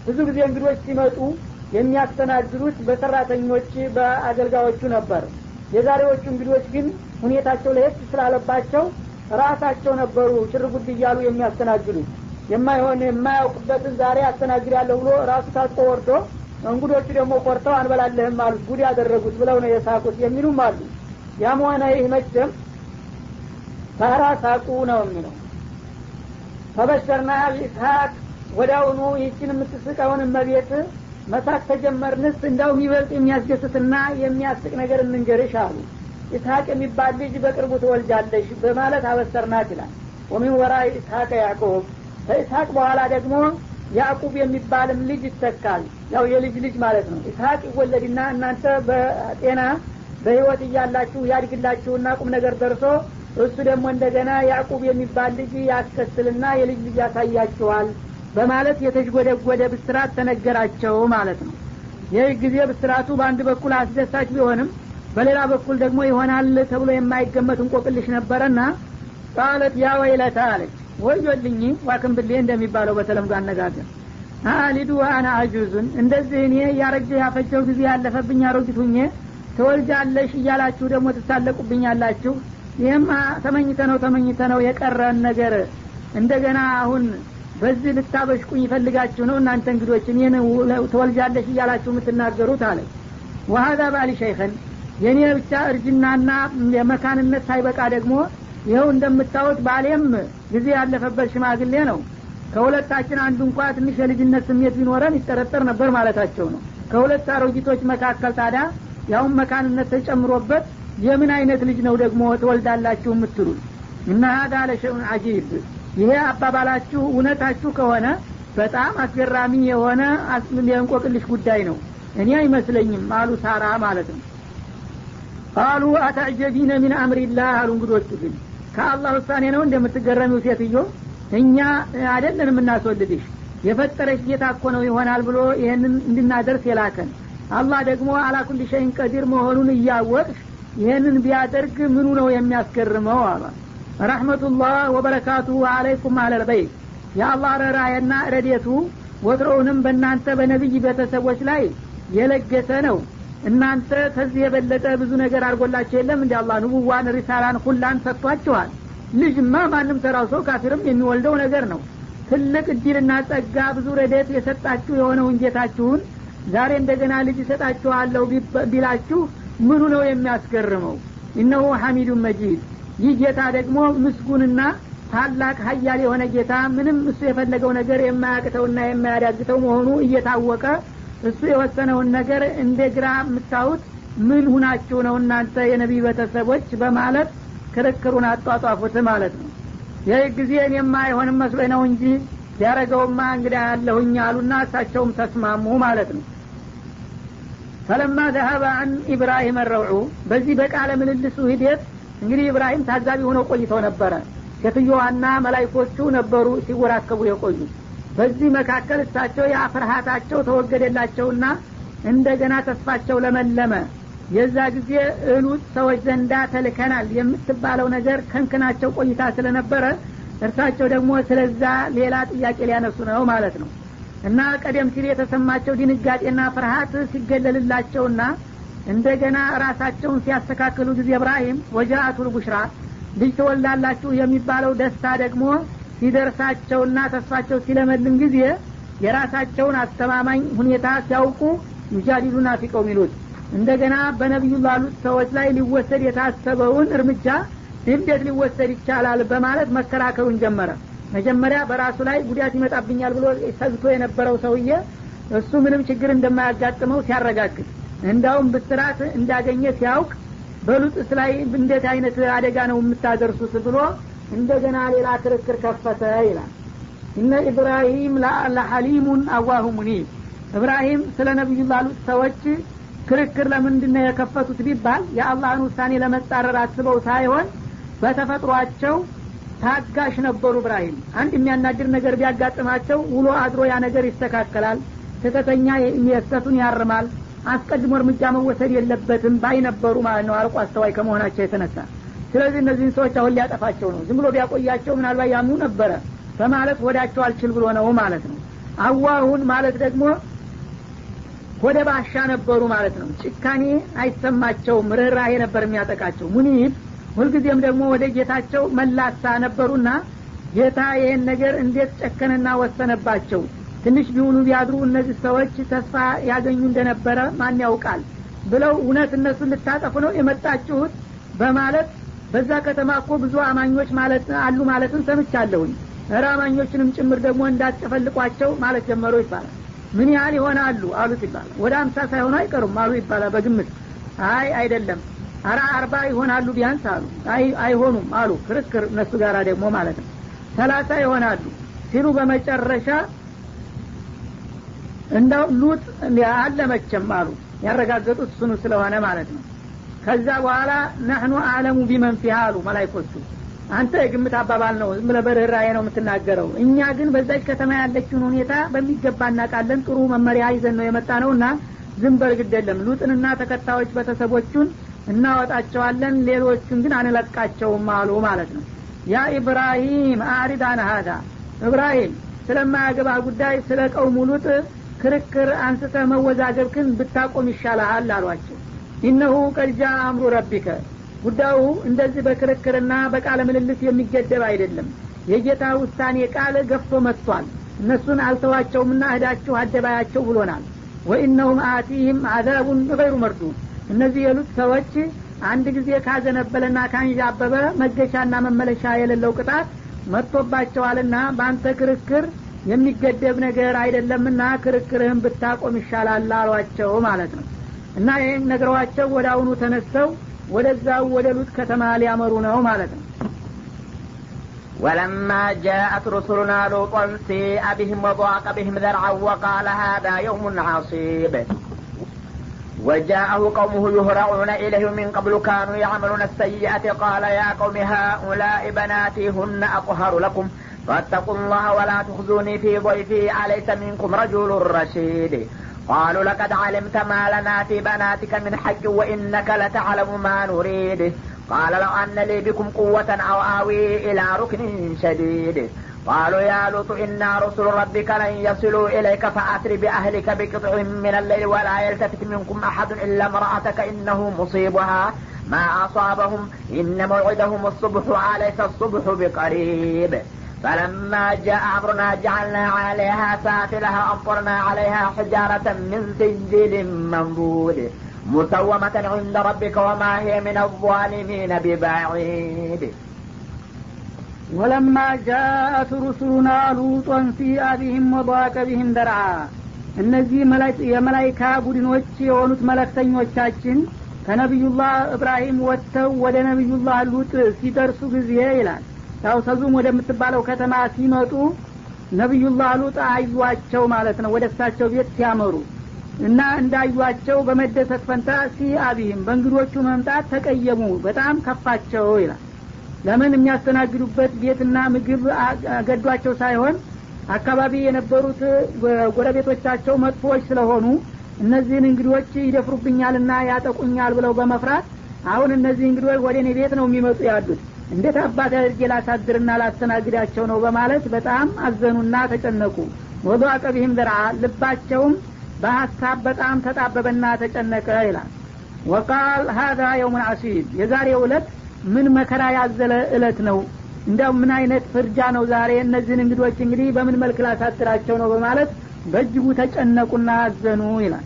ብዙ ጊዜ እንግዶች ሲመጡ የሚያስተናግዱት በሰራተኞች በአገልጋዮቹ ነበር የዛሬዎቹ እንግዶች ግን ሁኔታቸው ለየት ስላለባቸው ራሳቸው ነበሩ ሽርጉድ እያሉ የሚያስተናግዱት። የማይሆን የማያውቅበትን ዛሬ አስተናግዳለሁ ብሎ ራሱ ታጥቆ ወርዶ እንግዶቹ ደግሞ ቆርተው አንበላለህም አሉት ጉድ ያደረጉት ብለው ነው የሳቁት የሚሉም አሉ። ያም ሆነ ይህ መቼም ሳራ ሳቁ ነው የሚለው። ፈበሸርና ኢስሐቅ ወዳውኑ ይህችን የምትስቀውን እመቤት መሳቅ ተጀመርንስ እንዳው የሚበልጥ የሚያስደስትና የሚያስቅ ነገር እንንገርሽ አሉ። ኢስሐቅ የሚባል ልጅ በቅርቡ ትወልጃለሽ በማለት አበሰርናት ይላል። ወሚን ወራ ኢስሐቅ ያዕቆብ። ከኢስሐቅ በኋላ ደግሞ ያዕቁብ የሚባልም ልጅ ይተካል። ያው የልጅ ልጅ ማለት ነው። ኢስሐቅ ይወለድና እናንተ በጤና በህይወት እያላችሁ ያድግላችሁና ቁም ነገር ደርሶ እሱ ደግሞ እንደገና ያዕቁብ የሚባል ልጅ ያስከትልና የልጅ ልጅ ያሳያችኋል በማለት የተዥጎደጎደ ብስራት ተነገራቸው ማለት ነው። ይህ ጊዜ ብስራቱ በአንድ በኩል አስደሳች ቢሆንም በሌላ በኩል ደግሞ ይሆናል ተብሎ የማይገመት እንቆቅልሽ ነበረና ቃለት ያ ወይለታ አለች። ወዮልኝ ዋክንብሌ እንደሚባለው በተለምዶ አነጋገር። አሊዱ አና አጁዙን እንደዚህ እኔ ያረጀ ያፈጀው ጊዜ ያለፈብኝ አሮጊት ሁኜ ተወልጃለሽ እያላችሁ ደግሞ ትሳለቁብኛላችሁ። ይህማ ተመኝተ ነው ተመኝተ ነው የቀረን ነገር እንደገና አሁን በዚህ ልታበሽቁኝ ይፈልጋችሁ ነው? እናንተ እንግዶች እኔን ተወልጃለሽ እያላችሁ የምትናገሩት አለ። ወሀዛ ባሊ ሸይኸን የእኔ ብቻ እርጅናና የመካንነት ሳይበቃ ደግሞ ይኸው እንደምታዩት ባሌም ጊዜ ያለፈበት ሽማግሌ ነው። ከሁለታችን አንዱ እንኳ ትንሽ የልጅነት ስሜት ቢኖረን ይጠረጠር ነበር ማለታቸው ነው። ከሁለት አሮጊቶች መካከል ታዲያ ያሁን መካንነት ተጨምሮበት የምን አይነት ልጅ ነው ደግሞ ትወልዳላችሁ የምትሉት? እና ሀዳ ለሸውን አጂብ ይሄ አባባላችሁ እውነታችሁ ከሆነ በጣም አስገራሚ የሆነ የእንቆቅልሽ ጉዳይ ነው። እኔ አይመስለኝም አሉ ሳራ ማለት ነው። ቃሉ አታዕጀቢነ ሚን አምሪላህ አሉ እንግዶቹ ግን። ከአላህ ውሳኔ ነው እንደምትገረሚው ሴትዮ። እኛ አደለን የምናስወልድሽ። የፈጠረች ጌታ እኮ ነው ይሆናል ብሎ ይህንን እንድናደርስ የላከን። አላህ ደግሞ አላኩል ቀዲር መሆኑን እያወቅሽ ይህንን ቢያደርግ ምኑ ነው የሚያስገርመው አሏ ረሕመቱላህ ወበረካቱ አለይኩም አለልበይት የአላህ ረራየና ረዴቱ ወትሮውንም በእናንተ በነቢይ ቤተሰቦች ላይ የለገሰ ነው። እናንተ ከዚህ የበለጠ ብዙ ነገር አድርጎላቸው የለም እንዲ አላ ንቡዋን ሪሳላን ሁላን ሰጥቷችኋል ልጅማ ማንም ተራው ሰው ካፊርም የሚወልደው ነገር ነው። ትልቅ እድልና ጸጋ ብዙ ረዴት የሰጣችሁ የሆነውን ጌታችሁን ዛሬ እንደገና ልጅ እሰጣችኋለሁ ቢላችሁ ምኑ ነው የሚያስገርመው? እነሆ ሐሚዱን መጂድ ይህ ጌታ ደግሞ ምስጉንና ታላቅ ሀያል የሆነ ጌታ ምንም እሱ የፈለገው ነገር የማያቅተውና የማያዳግተው መሆኑ እየታወቀ እሱ የወሰነውን ነገር እንደ ግራ የምታዩት ምን ሁናችሁ ነው እናንተ የነቢይ ቤተሰቦች በማለት ክርክሩን አጧጧፉት ማለት ነው። ይህ ጊዜ እኔማ አይሆንም መስሎ ነው እንጂ ያረገውማ እንግዳ ያለሁኝ አሉና እሳቸውም ተስማሙ ማለት ነው። ፈለማ ዘሀበ አን ኢብራሂም ረውዑ በዚህ በቃለ ምልልሱ ሂደት እንግዲህ ኢብራሂም ታዛቢ ሆነው ቆይተው ነበረ። ሴትዮዋና መላይኮቹ ነበሩ ሲወራከቡ የቆዩ። በዚህ መካከል እሳቸው ያ ፍርሃታቸው ተወገደላቸውና እንደገና ተስፋቸው ለመለመ። የዛ ጊዜ እሉት ሰዎች ዘንዳ ተልከናል የምትባለው ነገር ከንክናቸው ቆይታ ስለነበረ እርሳቸው ደግሞ ስለዛ ሌላ ጥያቄ ሊያነሱ ነው ማለት ነው። እና ቀደም ሲል የተሰማቸው ድንጋጤና ፍርሀት ሲገለልላቸውና እንደገና ራሳቸውን ሲያስተካክሉ ጊዜ እብራሂም ወጃአቱል ቡሽራ ልጅ ትወልዳላችሁ የሚባለው ደስታ ደግሞ ሲደርሳቸውና ተስፋቸው ሲለመልም ጊዜ የራሳቸውን አስተማማኝ ሁኔታ ሲያውቁ ዩጃዲሉና ፊቀው ሚሉት። እንደገና በነቢዩ ላሉት ሰዎች ላይ ሊወሰድ የታሰበውን እርምጃ እንዴት ሊወሰድ ይቻላል በማለት መከራከሩን ጀመረ። መጀመሪያ በራሱ ላይ ጉዳት ይመጣብኛል ብሎ ሰግቶ የነበረው ሰውዬ እሱ ምንም ችግር እንደማያጋጥመው ሲያረጋግጥ እንዳውም ብስራት እንዳገኘ ሲያውቅ በሉጥስ ላይ እንዴት አይነት አደጋ ነው የምታደርሱት ብሎ እንደገና ሌላ ክርክር ከፈተ ይላል። እነ ኢብራሂም ለሐሊሙን አዋሁ ሙኒብ እብራሂም ስለ ነቢዩ ላሉት ሰዎች ክርክር ለምንድን የከፈቱት ቢባል የአላህን ውሳኔ ለመጻረር አስበው ሳይሆን በተፈጥሯቸው ታጋሽ ነበሩ እብራሂም አንድ የሚያናድር ነገር ቢያጋጥማቸው ውሎ አድሮ ያ ነገር ይስተካከላል። ስህተተኛ የስተቱን ያርማል አስቀድሞ እርምጃ መወሰድ የለበትም ባይነበሩ ማለት ነው። አርቆ አስተዋይ ከመሆናቸው የተነሳ ስለዚህ እነዚህን ሰዎች አሁን ሊያጠፋቸው ነው። ዝም ብሎ ቢያቆያቸው ምናልባት ያምኑ ነበረ። በማለት ወዳቸው አልችል ብሎ ነው ማለት ነው። አዋሁን ማለት ደግሞ ወደ ባሻ ነበሩ ማለት ነው። ጭካኔ አይሰማቸውም ርኅራሄ ነበር የሚያጠቃቸው። ሙኒብ ሁልጊዜም ደግሞ ወደ ጌታቸው መላሳ ነበሩና ጌታ ይህን ነገር እንዴት ጨከነና ወሰነባቸው ትንሽ ቢውሉ ቢያድሩ እነዚህ ሰዎች ተስፋ ያገኙ እንደነበረ ማን ያውቃል? ብለው እውነት እነሱን ልታጠፉ ነው የመጣችሁት በማለት በዛ ከተማ እኮ ብዙ አማኞች ማለት አሉ ማለትን ሰምቻለሁኝ። እረ አማኞችንም ጭምር ደግሞ እንዳትጨፈልቋቸው ማለት ጀመሩ ይባላል። ምን ያህል ይሆናሉ አሉት ይባላል ወደ አምሳ ሳይሆኑ አይቀሩም አሉ ይባላል በግምት። አይ አይደለም። አራ አርባ ይሆናሉ ቢያንስ አሉ። አይ አይሆኑም አሉ። ክርክር እነሱ ጋር ደግሞ ማለት ነው። ሰላሳ ይሆናሉ ሲሉ በመጨረሻ እንደው ሉጥ አለመቸም አሉ። ያረጋገጡት እሱኑ ስለሆነ ማለት ነው። ከዛ በኋላ ነህኑ አለሙ ቢመን ፊሃ አሉ መላይኮቹ አንተ የግምት አባባል ነው ዝም ብለህ በርኅራኄ ነው የምትናገረው። እኛ ግን በዛች ከተማ ያለችውን ሁኔታ በሚገባ እናውቃለን። ጥሩ መመሪያ ይዘን ነው የመጣ ነው እና ዝም በል ግድ የለም ሉጥንና ተከታዮች ቤተሰቦቹን እናወጣቸዋለን ሌሎቹን ግን አንለቃቸውም አሉ ማለት ነው። ያ ኢብራሂም አሪድ አን ሀዳ። እብራሂም ስለማያገባ ጉዳይ ስለ ቀውሙ ሉጥ ክርክር አንስተ መወዛገብክን ብታቆም ይሻልሃል አሏቸው። ኢነሁ ቀድጃ አምሩ ረቢከ። ጉዳዩ እንደዚህ በክርክርና በቃለ ምልልስ የሚገደብ አይደለም። የጌታ ውሳኔ ቃል ገፍቶ መጥቷል። እነሱን አልተዋቸውምና እህዳችሁ አደባያቸው ብሎናል። ወኢነሁም አቲህም አዛቡን ገይሩ መርዱን እነዚህ የሉት ሰዎች አንድ ጊዜ ካዘነበለና ካንዣበበ መገሻና መመለሻ የሌለው ቅጣት መጥቶባቸዋልና በአንተ ክርክር የሚገደብ ነገር አይደለምና ክርክርህን ብታቆም ይሻላል አሏቸው ማለት ነው እና ይህን ነግረዋቸው ወደ አሁኑ ተነስተው ወደዛው ወደ ሉጥ ከተማ ሊያመሩ ነው ማለት ነው ولما جاءت رسلنا لوطا سيء بهم وضاق بهم ذرعا وقال هذا يوم عصيب وجاءه قومه يهرعون إليه من قبل كانوا يعملون السيئة قال يا قوم هؤلاء بناتي هن أطهر لكم فاتقوا الله ولا تخزوني في ضيفي أليس منكم رجل رشيد؟ قالوا لقد علمت ما لنا في بناتك من حق وإنك لتعلم ما نريد. قال لو أن لي بكم قوة أو آوي إلى ركن شديد. قالوا يا لوط إنا رسل ربك لن يصلوا إليك فأسر بأهلك بقطع من الليل ولا يلتفت منكم أحد إلا امرأتك إنه مصيبها. ما أصابهم إن موعدهم الصبح أليس الصبح بقريب. فلما جاء أمرنا جعلنا عليها سافلها أمطرنا عليها حجارة من سجيل منضود مسومة عند ربك وما هي من الظالمين ببعيد ولما جاءت رسلنا لوطا سيء بهم وضاق بهم درعا እነዚህ የመላይካ ቡድኖች የሆኑት መለክተኞቻችን ከነቢዩላህ እብራሂም ወጥተው ወደ ነቢዩላህ ሉጥ ሲደርሱ ጊዜ ይላል ያው ሰዙም ወደምትባለው ከተማ ሲመጡ ነቢዩላህ ሉጥ አዩቸው ማለት ነው። ወደ እሳቸው ቤት ሲያመሩ እና እንዳዩቸው በመደሰት ፈንታ ሲአቢህም በእንግዶቹ መምጣት ተቀየሙ። በጣም ከፋቸው ይላል። ለምን የሚያስተናግዱበት ቤትና ምግብ ገዷቸው ሳይሆን አካባቢ የነበሩት ጎረቤቶቻቸው መጥፎዎች ስለሆኑ እነዚህን እንግዶች ይደፍሩብኛልና ያጠቁኛል ብለው በመፍራት አሁን እነዚህ እንግዶች ወደ እኔ ቤት ነው የሚመጡ ያሉት እንዴት አባት አድርጌ ላሳድርና ላስተናግዳቸው ነው በማለት በጣም አዘኑና ተጨነቁ። ወዶ አቀቢህም ዘርአ ልባቸውም በሀሳብ በጣም ተጣበበና ተጨነቀ ይላል። ወቃል ሀዛ የውምን አሲብ የዛሬው እለት ምን መከራ ያዘለ እለት ነው? እንዲያው ምን አይነት ፍርጃ ነው ዛሬ? እነዚህን እንግዶች እንግዲህ በምን መልክ ላሳድራቸው ነው በማለት በእጅጉ ተጨነቁና አዘኑ ይላል።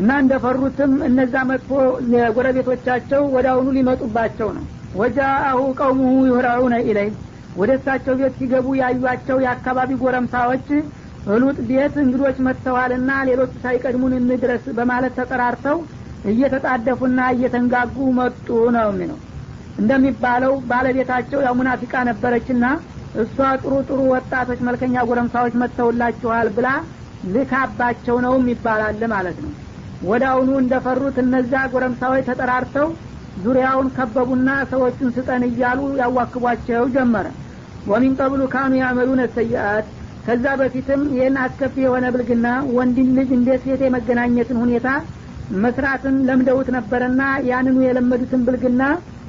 እና እንደፈሩትም እነዛ መጥፎ ጎረቤቶቻቸው ወደ አሁኑ ሊመጡባቸው ነው ወጃአሁ ቀውሙሁ ዩህራዑነ ኢለይ ወደ እሳቸው ቤት ሲገቡ ያዩቸው የአካባቢ ጎረምሳዎች እሉጥ ቤት እንግዶች መጥተዋልና ሌሎቹ ሳይቀድሙን እንድረስ በማለት ተጠራርተው እየተጣደፉና እየተንጋጉ መጡ ነው የሚለው። እንደሚባለው ባለቤታቸው ያው ሙናፊቃ ነበረችና እሷ ጥሩ ጥሩ ወጣቶች መልከኛ ጎረምሳዎች መጥተውላችኋል ብላ ልካባቸው ነውም ይባላል ማለት ነው። አሁኑ እንደፈሩት እነዛ ጎረምሳዎች ተጠራርተው ዙሪያውን ከበቡና ሰዎቹን ስጠን እያሉ ያዋክቧቸው ጀመረ። ወሚን ቀብሉ ካኑ ያመሉነ ሰይአት ከዛ በፊትም ይህን አስከፊ የሆነ ብልግና ወንድን ልጅ እንደ ሴት የመገናኘትን ሁኔታ መስራትን ለምደውት ነበረና ያንኑ የለመዱትን ብልግና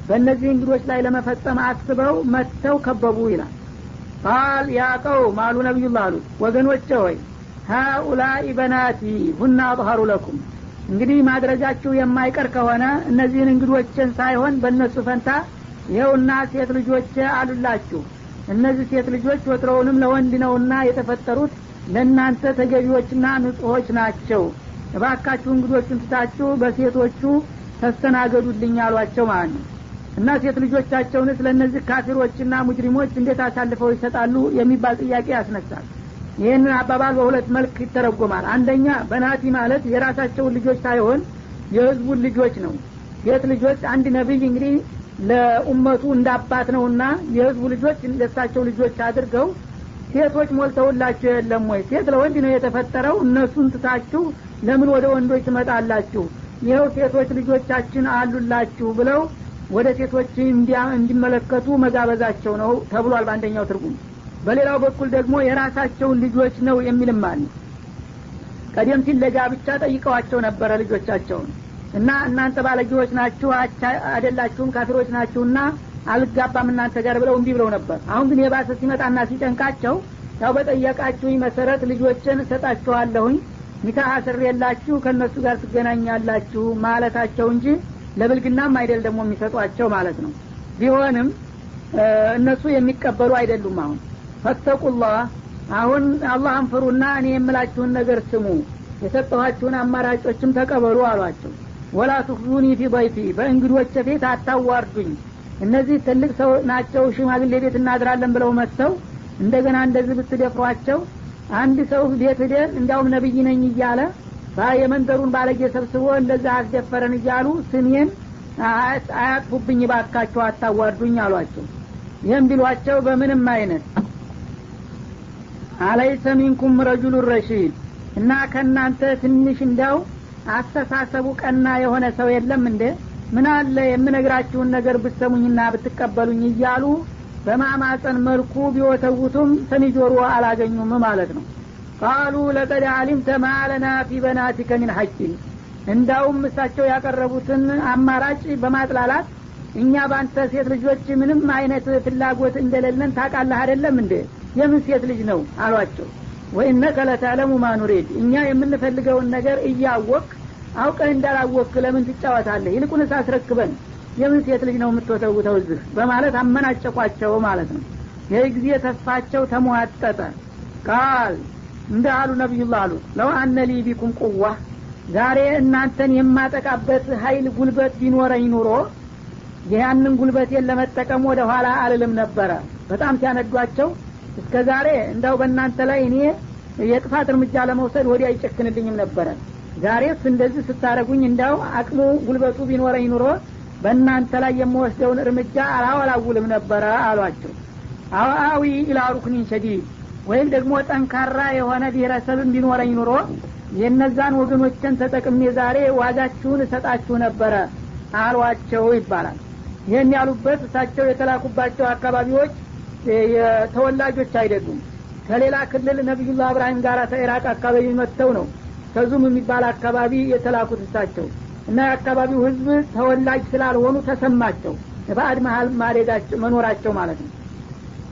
በእነዚህ እንግዶች ላይ ለመፈጸም አስበው መጥተው ከበቡ ይላል። ቃል ያቀው ማሉ ነቢዩላ አሉ ወገኖቼ ሆይ ሀኡላኢ በናቲ ሁና አጥሀሩ ለኩም እንግዲህ ማድረጋችሁ የማይቀር ከሆነ እነዚህን እንግዶችን ሳይሆን በእነሱ ፈንታ ይኸውና ሴት ልጆች አሉላችሁ። እነዚህ ሴት ልጆች ወትሮውንም ለወንድ ነውና የተፈጠሩት ለእናንተ ተገቢዎችና ንጹሆች ናቸው። እባካችሁ እንግዶቹን ትታችሁ በሴቶቹ ተስተናገዱልኝ አሏቸው ማለት ነው። እና ሴት ልጆቻቸውንስ ለእነዚህ ካፊሮችና ሙጅሪሞች እንዴት አሳልፈው ይሰጣሉ የሚባል ጥያቄ ያስነሳል ይህንን አባባል በሁለት መልክ ይተረጎማል። አንደኛ በናቲ ማለት የራሳቸውን ልጆች ሳይሆን የህዝቡን ልጆች ነው። ሴት ልጆች? አንድ ነቢይ እንግዲህ ለኡመቱ እንደ አባት ነውና የህዝቡ ልጆች እንደሳቸው ልጆች አድርገው ሴቶች ሞልተውላችሁ የለም ወይ? ሴት ለወንድ ነው የተፈጠረው። እነሱን ትታችሁ ለምን ወደ ወንዶች ትመጣላችሁ? ይኸው ሴቶች ልጆቻችን አሉላችሁ ብለው ወደ ሴቶች እንዲመለከቱ መጋበዛቸው ነው ተብሏል በአንደኛው ትርጉም በሌላው በኩል ደግሞ የራሳቸውን ልጆች ነው የሚልም አለ ቀደም ሲል ለጋብቻ ጠይቀዋቸው ነበረ ልጆቻቸውን። እና እናንተ ባለጌዎች ናችሁ አይደላችሁም ካፊሮች ናችሁና አልጋባም እናንተ ጋር ብለው እንዲህ ብለው ነበር። አሁን ግን የባሰ ሲመጣና ሲጨንቃቸው ያው በጠየቃችሁኝ መሰረት ልጆችን እሰጣችኋለሁኝ ኒካህ አስሬላችሁ ከእነሱ ጋር ትገናኛላችሁ ማለታቸው እንጂ ለብልግናም አይደል ደግሞ የሚሰጧቸው ማለት ነው። ቢሆንም እነሱ የሚቀበሉ አይደሉም አሁን ፈተቁላህ አሁን አላህን ፍሩና እኔ የምላችሁን ነገር ስሙ። የሰጠኋችሁን አማራጮችም ተቀበሉ አሏቸው። ወላ ትክዙኒ ፊ ضይፊ በእንግዶች ፊት አታዋርዱኝ። እነዚህ ትልቅ ሰው ናቸው ሽማግሌ ቤት እናድራለን ብለው መጥተው እንደገና እንደዚህ ብትደፍሯቸው አንድ ሰው ቤት ሂደን እንዲያውም ነብይ ነኝ እያለ የመንደሩን ባለጌ ሰብስቦ እንደዛ አስደፈረን እያሉ ስሜን አያጥፉብኝ ባካቸው አታዋርዱኝ አሏቸው። ይህም ቢሏቸው በምንም አይነት አለይሰ ሚንኩም ረጁሉ ረሺድ። እና ከእናንተ ትንሽ እንዲያው አስተሳሰቡ ቀና የሆነ ሰው የለም እንደ ምን አለ የምነግራችሁን ነገር ብሰሙኝና ብትቀበሉኝ እያሉ በማማፀን መልኩ ቢወተውቱም ሰሚ ጆሮ አላገኙም ማለት ነው። ቃሉ ለቀድ አሊምተ ማለና ፊ በናቲከ ሚን ሐቂን። እንዳውም እሳቸው ያቀረቡትን አማራጭ በማጥላላት እኛ በአንተ ሴት ልጆች ምንም አይነት ፍላጎት እንደሌለን ታቃለህ አይደለም እንዴ የምን ሴት ልጅ ነው አሏቸው። ወኢነከ ለተዕለሙ ማኑሬድ እኛ የምንፈልገውን ነገር እያወቅ አውቀህ እንዳላወቅ ለምን ትጫወታለህ? ይልቁንስ አስረክበን የምን ሴት ልጅ ነው የምትወተውተው እዚህ? በማለት አመናጨቋቸው ማለት ነው። ይህ ጊዜ ተስፋቸው ተሟጠጠ። ቃል እንደ አሉ ነቢዩላህ አሉ ለው አነ ቢኩም ቁዋ ዛሬ እናንተን የማጠቃበት ሀይል ጉልበት ቢኖረኝ ኑሮ ያንን ጉልበቴን ለመጠቀም ወደ ኋላ አልልም ነበረ። በጣም ሲያነዷቸው እስከ ዛሬ እንዳው በእናንተ ላይ እኔ የጥፋት እርምጃ ለመውሰድ ወዲያ አይጨክንልኝም ነበረ። ዛሬስ እንደዚህ ስታደረጉኝ እንዳው አቅሙ ጉልበቱ ቢኖረኝ ኑሮ በእናንተ ላይ የምወስደውን እርምጃ አላወላውልም ነበረ አሏቸው። አዊ ኢላ ሸዲድ ወይም ደግሞ ጠንካራ የሆነ ብሔረሰብን ቢኖረኝ ኑሮ የነዛን ወገኖችን ተጠቅሜ ዛሬ ዋጋችሁን እሰጣችሁ ነበረ አሏቸው ይባላል። ይህን ያሉበት እሳቸው የተላኩባቸው አካባቢዎች ተወላጆች አይደሉም። ከሌላ ክልል ነቢዩላህ እብራሂም ጋር ከኢራቅ አካባቢ መጥተው ነው ከዙም የሚባል አካባቢ የተላኩት እሳቸው እና የአካባቢው ህዝብ ተወላጅ ስላልሆኑ ተሰማቸው። በአድ መሀል ማደጋቸው መኖራቸው ማለት ነው።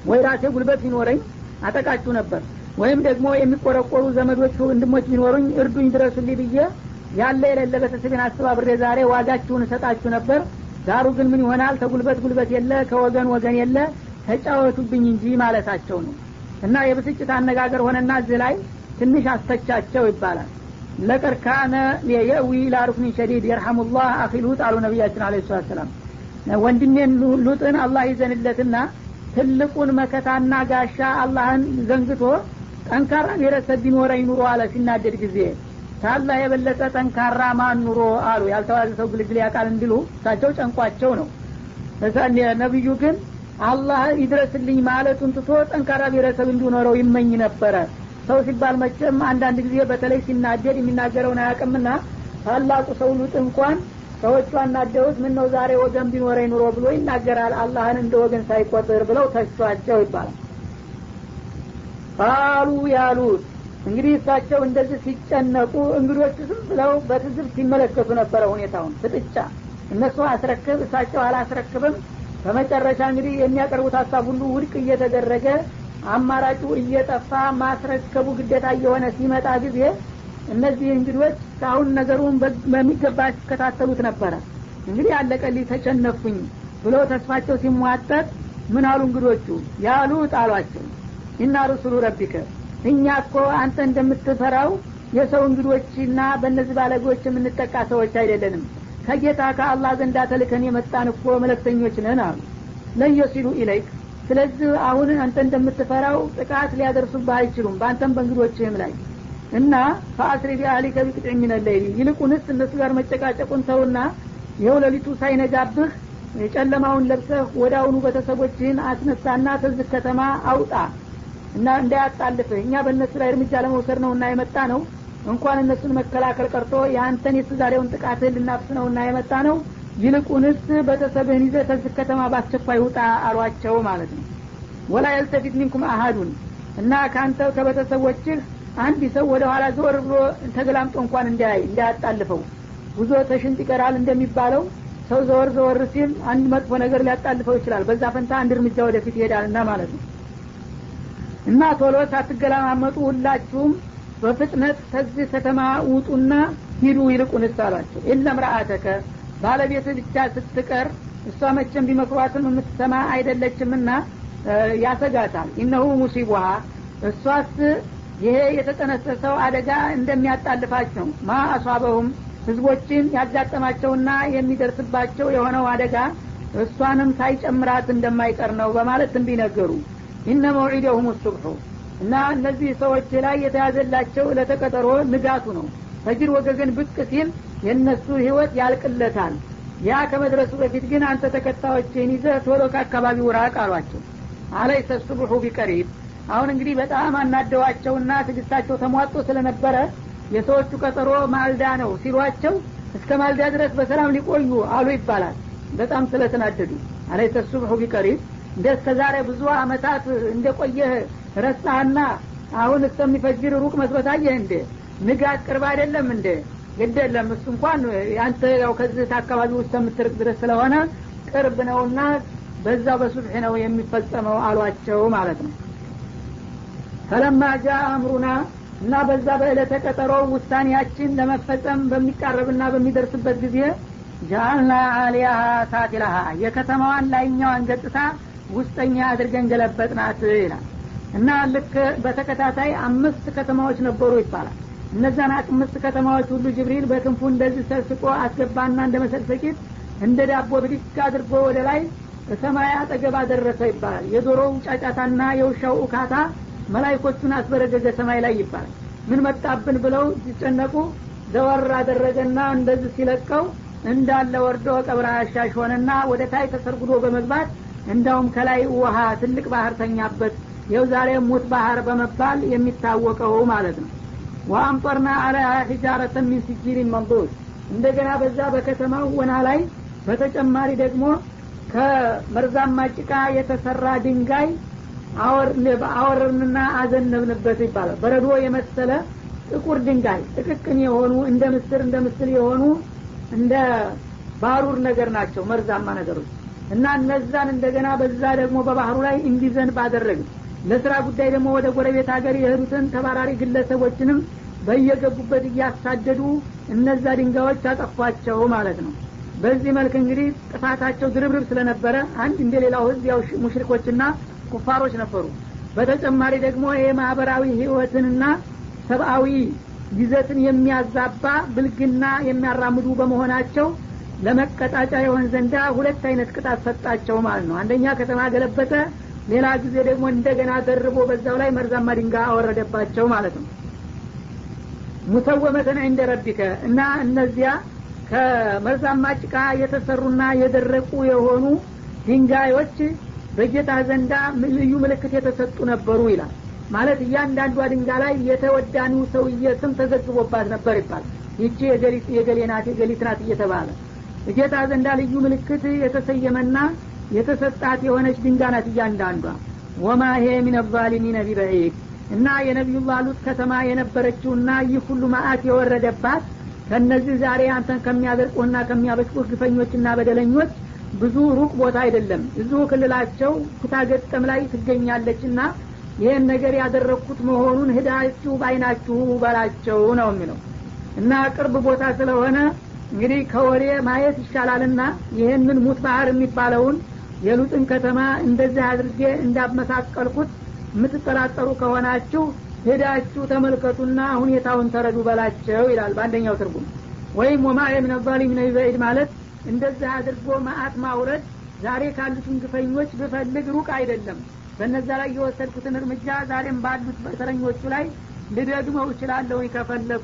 ወይ ራሴ ጉልበት ቢኖረኝ አጠቃችሁ ነበር ወይም ደግሞ የሚቆረቆሩ ዘመዶች ወንድሞች ቢኖሩኝ እርዱኝ ድረሱልኝ ብዬ ያለ የሌለ ቤተሰቤን አስተባብሬ ዛሬ ዋጋችሁን እሰጣችሁ ነበር። ዳሩ ግን ምን ይሆናል? ከጉልበት ጉልበት የለ ከወገን ወገን የለ ተጫወቱብኝ እንጂ ማለታቸው ነው። እና የብስጭት አነጋገር ሆነና እዚህ ላይ ትንሽ አስተቻቸው ይባላል። ለቀድ የእዊ ላሩክኒን ሸዲድ የርሐሙላህ አኺ ሉጥ አሉ ነቢያችን አለ ሰላት ሰላም ወንድሜን ሉጥን አላህ ይዘንለትና ትልቁን መከታና ጋሻ አላህን ዘንግቶ ጠንካራ ብሔረሰብ ቢኖረኝ ኑሮ አለ ሲናደድ ጊዜ ታላህ የበለጠ ጠንካራ ማን ኑሮ አሉ። ያልተዋዘ ሰው ግልግል ያቃል እንዲሉ እሳቸው ጨንቋቸው ነው። ነቢዩ ግን አላህ ይድረስልኝ ማለቱን ትቶ ጠንካራ ብሔረሰብ እንዲኖረው ይመኝ ነበረ። ሰው ሲባል መቼም አንዳንድ ጊዜ በተለይ ሲናደድ የሚናገረውን አያቅምና ታላቁ ሰው ሉጥ እንኳን ሰዎቹ አናደውት ምን ነው ዛሬ ወገን ቢኖረኝ ኑሮ ብሎ ይናገራል። አላህን እንደ ወገን ሳይቆጥር ብለው ተቿቸው ይባላል። ቃሉ ያሉት እንግዲህ እሳቸው እንደዚህ ሲጨነቁ እንግዶች ዝም ብለው በትዝብ ሲመለከቱ ነበረ ሁኔታውን። ፍጥጫ እነሱ አስረክብ እሳቸው አላስረክብም በመጨረሻ እንግዲህ የሚያቀርቡት ሀሳብ ሁሉ ውድቅ እየተደረገ አማራጩ እየጠፋ ማስረከቡ ግዴታ እየሆነ ሲመጣ ጊዜ እነዚህ እንግዶች እስካሁን ነገሩን በሚገባ ሲከታተሉት ነበረ። እንግዲህ አለቀልኝ ተጨነፍኩኝ ብሎ ተስፋቸው ሲሟጠጥ ምን አሉ እንግዶቹ? ያሉት አሏቸው ኢና ሩሱሉ ረቢከ እኛ እኮ አንተ እንደምትፈራው የሰው እንግዶችና በእነዚህ ባለጎች የምንጠቃ ሰዎች አይደለንም ከጌታ ከአላህ ዘንዳ ተልከን የመጣን እኮ መለክተኞች ነን አሉ። لن يصلوا إليك ስለዚህ አሁን አንተ እንደምትፈራው ጥቃት ሊያደርሱብህ አይችሉም በአንተም በእንግዶችህም ላይ። እና فأسر بأهلك بقطع من الليل ይልቁንስ እነሱ ጋር መጨቃጨቁን ተውና ይኸው ሌሊቱ ሳይነጋብህ የጨለማውን ለብሰህ ወደ አሁኑ ቤተሰቦችህን አስነሳና ከዚህ ከተማ አውጣ እና እንዳያጣልፍህ። እኛ በእነሱ ላይ እርምጃ ለመውሰድ ነው እና የመጣ ነው እንኳን እነሱን መከላከል ቀርቶ የአንተን የትዛሬውን ጥቃትህን ልናፍስ ነው እና የመጣ ነው። ይልቁንስ ቤተሰብህን ይዘህ ተዝህ ከተማ በአስቸኳይ ውጣ አሏቸው ማለት ነው። ወላ የልተፊት ሚንኩም አሀዱን እና ከአንተ ከቤተሰቦችህ አንድ ሰው ወደ ኋላ ዘወር ብሎ ተገላምጦ እንኳን እንዳያይ እንዳያጣልፈው። ጉዞ ተሽንጥ ይቀራል እንደሚባለው ሰው ዘወር ዘወር ሲል አንድ መጥፎ ነገር ሊያጣልፈው ይችላል። በዛ ፈንታ አንድ እርምጃ ወደፊት ይሄዳልና ማለት ነው። እና ቶሎ ሳትገላማመጡ ሁላችሁም በፍጥነት ከዚህ ከተማ ውጡና ሂዱ ይልቁንስ አሏቸው የለም ረአተከ ባለቤት ብቻ ስትቀር እሷ መቼም ቢመክሯትም የምትሰማ አይደለችምና ያሰጋታል። ኢነሁ ሙሲቡሃ እሷስ ይሄ የተጠነሰሰው አደጋ እንደሚያጣልፋች ነው። ማ አሷበሁም ህዝቦችን ያጋጠማቸውና የሚደርስባቸው የሆነው አደጋ እሷንም ሳይጨምራት እንደማይቀር ነው በማለት እንዲነገሩ ኢነ መውዒደሁም ሱብሑ እና እነዚህ ሰዎች ላይ የተያዘላቸው ለተቀጠሮ ንጋቱ ነው። ፈጅር ወገገን ብቅ ሲል የእነሱ ህይወት ያልቅለታል። ያ ከመድረሱ በፊት ግን አንተ ተከታዮችን ይዘህ ቶሎ ከአካባቢው ራቅ አሏቸው። አለይሰ ሱብሑ ቢቀሪብ። አሁን እንግዲህ በጣም አናደዋቸውና ትግስታቸው ተሟጦ ስለነበረ የሰዎቹ ቀጠሮ ማልዳ ነው ሲሏቸው እስከ ማልዳ ድረስ በሰላም ሊቆዩ አሉ ይባላል። በጣም ስለተናደዱ። አለይሰ ሱብሑ ቢቀሪብ። እንደ እስከ ዛሬ ብዙ አመታት እንደቆየህ ረሳህና አሁን እስከሚፈጅር ሩቅ መስሎታየህ እንዴ? ንጋት ቅርብ አይደለም እንዴ? ግድ የለም እሱ እንኳን አንተ ያው ከዚህ አካባቢ ውስጥ የምትርቅ ድረስ ስለሆነ ቅርብ ነውና በዛው በሱብሒ ነው የሚፈጸመው አሏቸው ማለት ነው። ፈለማ ጃ አምሩና እና በዛ በዕለተ ቀጠሮ ውሳኔያችን ለመፈጸም በሚቃረብና በሚደርስበት ጊዜ ጃአልና አሊያሃ ሳቲላሃ የከተማዋን ላይኛዋን ገጽታ ውስጠኛ አድርገን ገለበጥናት ይላል እና ልክ በተከታታይ አምስት ከተማዎች ነበሩ ይባላል። እነዛን አምስት ከተማዎች ሁሉ ጅብሪል በክንፉ እንደዚህ ሰስቆ አስገባና እንደ መሰቅሰቂት እንደ ዳቦ ብድግ አድርጎ ወደ ላይ በሰማይ አጠገብ አደረሰ ይባላል። የዶሮው ጫጫታና የውሻው እካታ መላይኮቹን አስበረገገ ሰማይ ላይ ይባላል። ምን መጣብን ብለው ሲጨነቁ ዘወር አደረገና እንደዚህ ሲለቀው እንዳለ ወርዶ ቀብረ አሻሽ ሆነና ወደ ታይ ተሰርጉዶ በመግባት እንዳውም ከላይ ውሃ ትልቅ ባህር ተኛበት ይው ዛሬ ሙት ባህር በመባል የሚታወቀው ማለት ነው። ወአምጠርና አለያ ሒጃረተን ሚን ሲጂሪን መንዱድ እንደገና በዛ በከተማው ወና ላይ በተጨማሪ ደግሞ ከመርዛማ ጭቃ የተሰራ ድንጋይ አወርንና አዘነብንበት ይባላል። በረዶ የመሰለ ጥቁር ድንጋይ ጥቅቅን የሆኑ እንደ ምስር እንደ ምስል የሆኑ እንደ ባሩር ነገር ናቸው መርዛማ ነገሮች። እና እነዛን እንደገና በዛ ደግሞ በባህሩ ላይ እንዲዘንብ አደረግን ለስራ ጉዳይ ደግሞ ወደ ጎረቤት ሀገር የሄዱትን ተባራሪ ግለሰቦችንም በየገቡበት እያሳደዱ እነዛ ድንጋዮች አጠፏቸው ማለት ነው። በዚህ መልክ እንግዲህ ጥፋታቸው ድርብርብ ስለነበረ አንድ እንደ ሌላው ህዝብ ያው ሙሽሪኮችና ኩፋሮች ነበሩ። በተጨማሪ ደግሞ ይሄ ማህበራዊ ህይወትንና ሰብአዊ ይዘትን የሚያዛባ ብልግና የሚያራምዱ በመሆናቸው ለመቀጣጫ የሆን ዘንዳ ሁለት አይነት ቅጣት ሰጣቸው ማለት ነው። አንደኛ ከተማ ገለበጠ ሌላ ጊዜ ደግሞ እንደገና ደርቦ በዛው ላይ መርዛማ ድንጋይ አወረደባቸው ማለት ነው። ሙሰወመተን እንደ ረቢከ እና እነዚያ ከመርዛማ ጭቃ የተሰሩና የደረቁ የሆኑ ድንጋዮች በጌታ ዘንዳ ልዩ ምልክት የተሰጡ ነበሩ ይላል። ማለት እያንዳንዷ ድንጋይ ላይ የተወዳኒው ሰውዬ ስም ተዘግቦባት ነበር ይባላል። ይቺ የገሌ ናት የገሊት ናት እየተባለ ጌታ ዘንዳ ልዩ ምልክት የተሰየመና የተሰጣት የሆነች ድንጋ ናት እያንዳንዷ። ወማ ሄ ሚን ዛሊሚነ ቢበዒድ እና የነቢዩላህ ሉጥ ከተማ የነበረችውና ይህ ሁሉ ማአት የወረደባት ከነዚህ ዛሬ አንተን ከሚያደርቁና ከሚያበሽቁ ግፈኞችና በደለኞች ብዙ ሩቅ ቦታ አይደለም። እዚሁ ክልላቸው ኩታገጠም ላይ ትገኛለችና ይህን ነገር ያደረግኩት መሆኑን ህዳችሁ በአይናችሁ በላቸው ነው የሚለው። እና ቅርብ ቦታ ስለሆነ እንግዲህ ከወሬ ማየት ይሻላልና ይህንን ሙት ባህር የሚባለውን የሉጥን ከተማ እንደዚህ አድርጌ እንዳመሳቀልኩት የምትጠራጠሩ ከሆናችሁ ሄዳችሁ ተመልከቱና ሁኔታውን ተረዱ በላቸው ይላል በአንደኛው ትርጉም። ወይም ወማ የምን ዛሊሚነ ማለት እንደዚህ አድርጎ ማአት ማውረድ ዛሬ ካሉትን ግፈኞች ብፈልግ ሩቅ አይደለም። በነዛ ላይ የወሰድኩትን እርምጃ ዛሬም ባሉት በተረኞቹ ላይ ልደግመው እችላለሁ ከፈለግኩ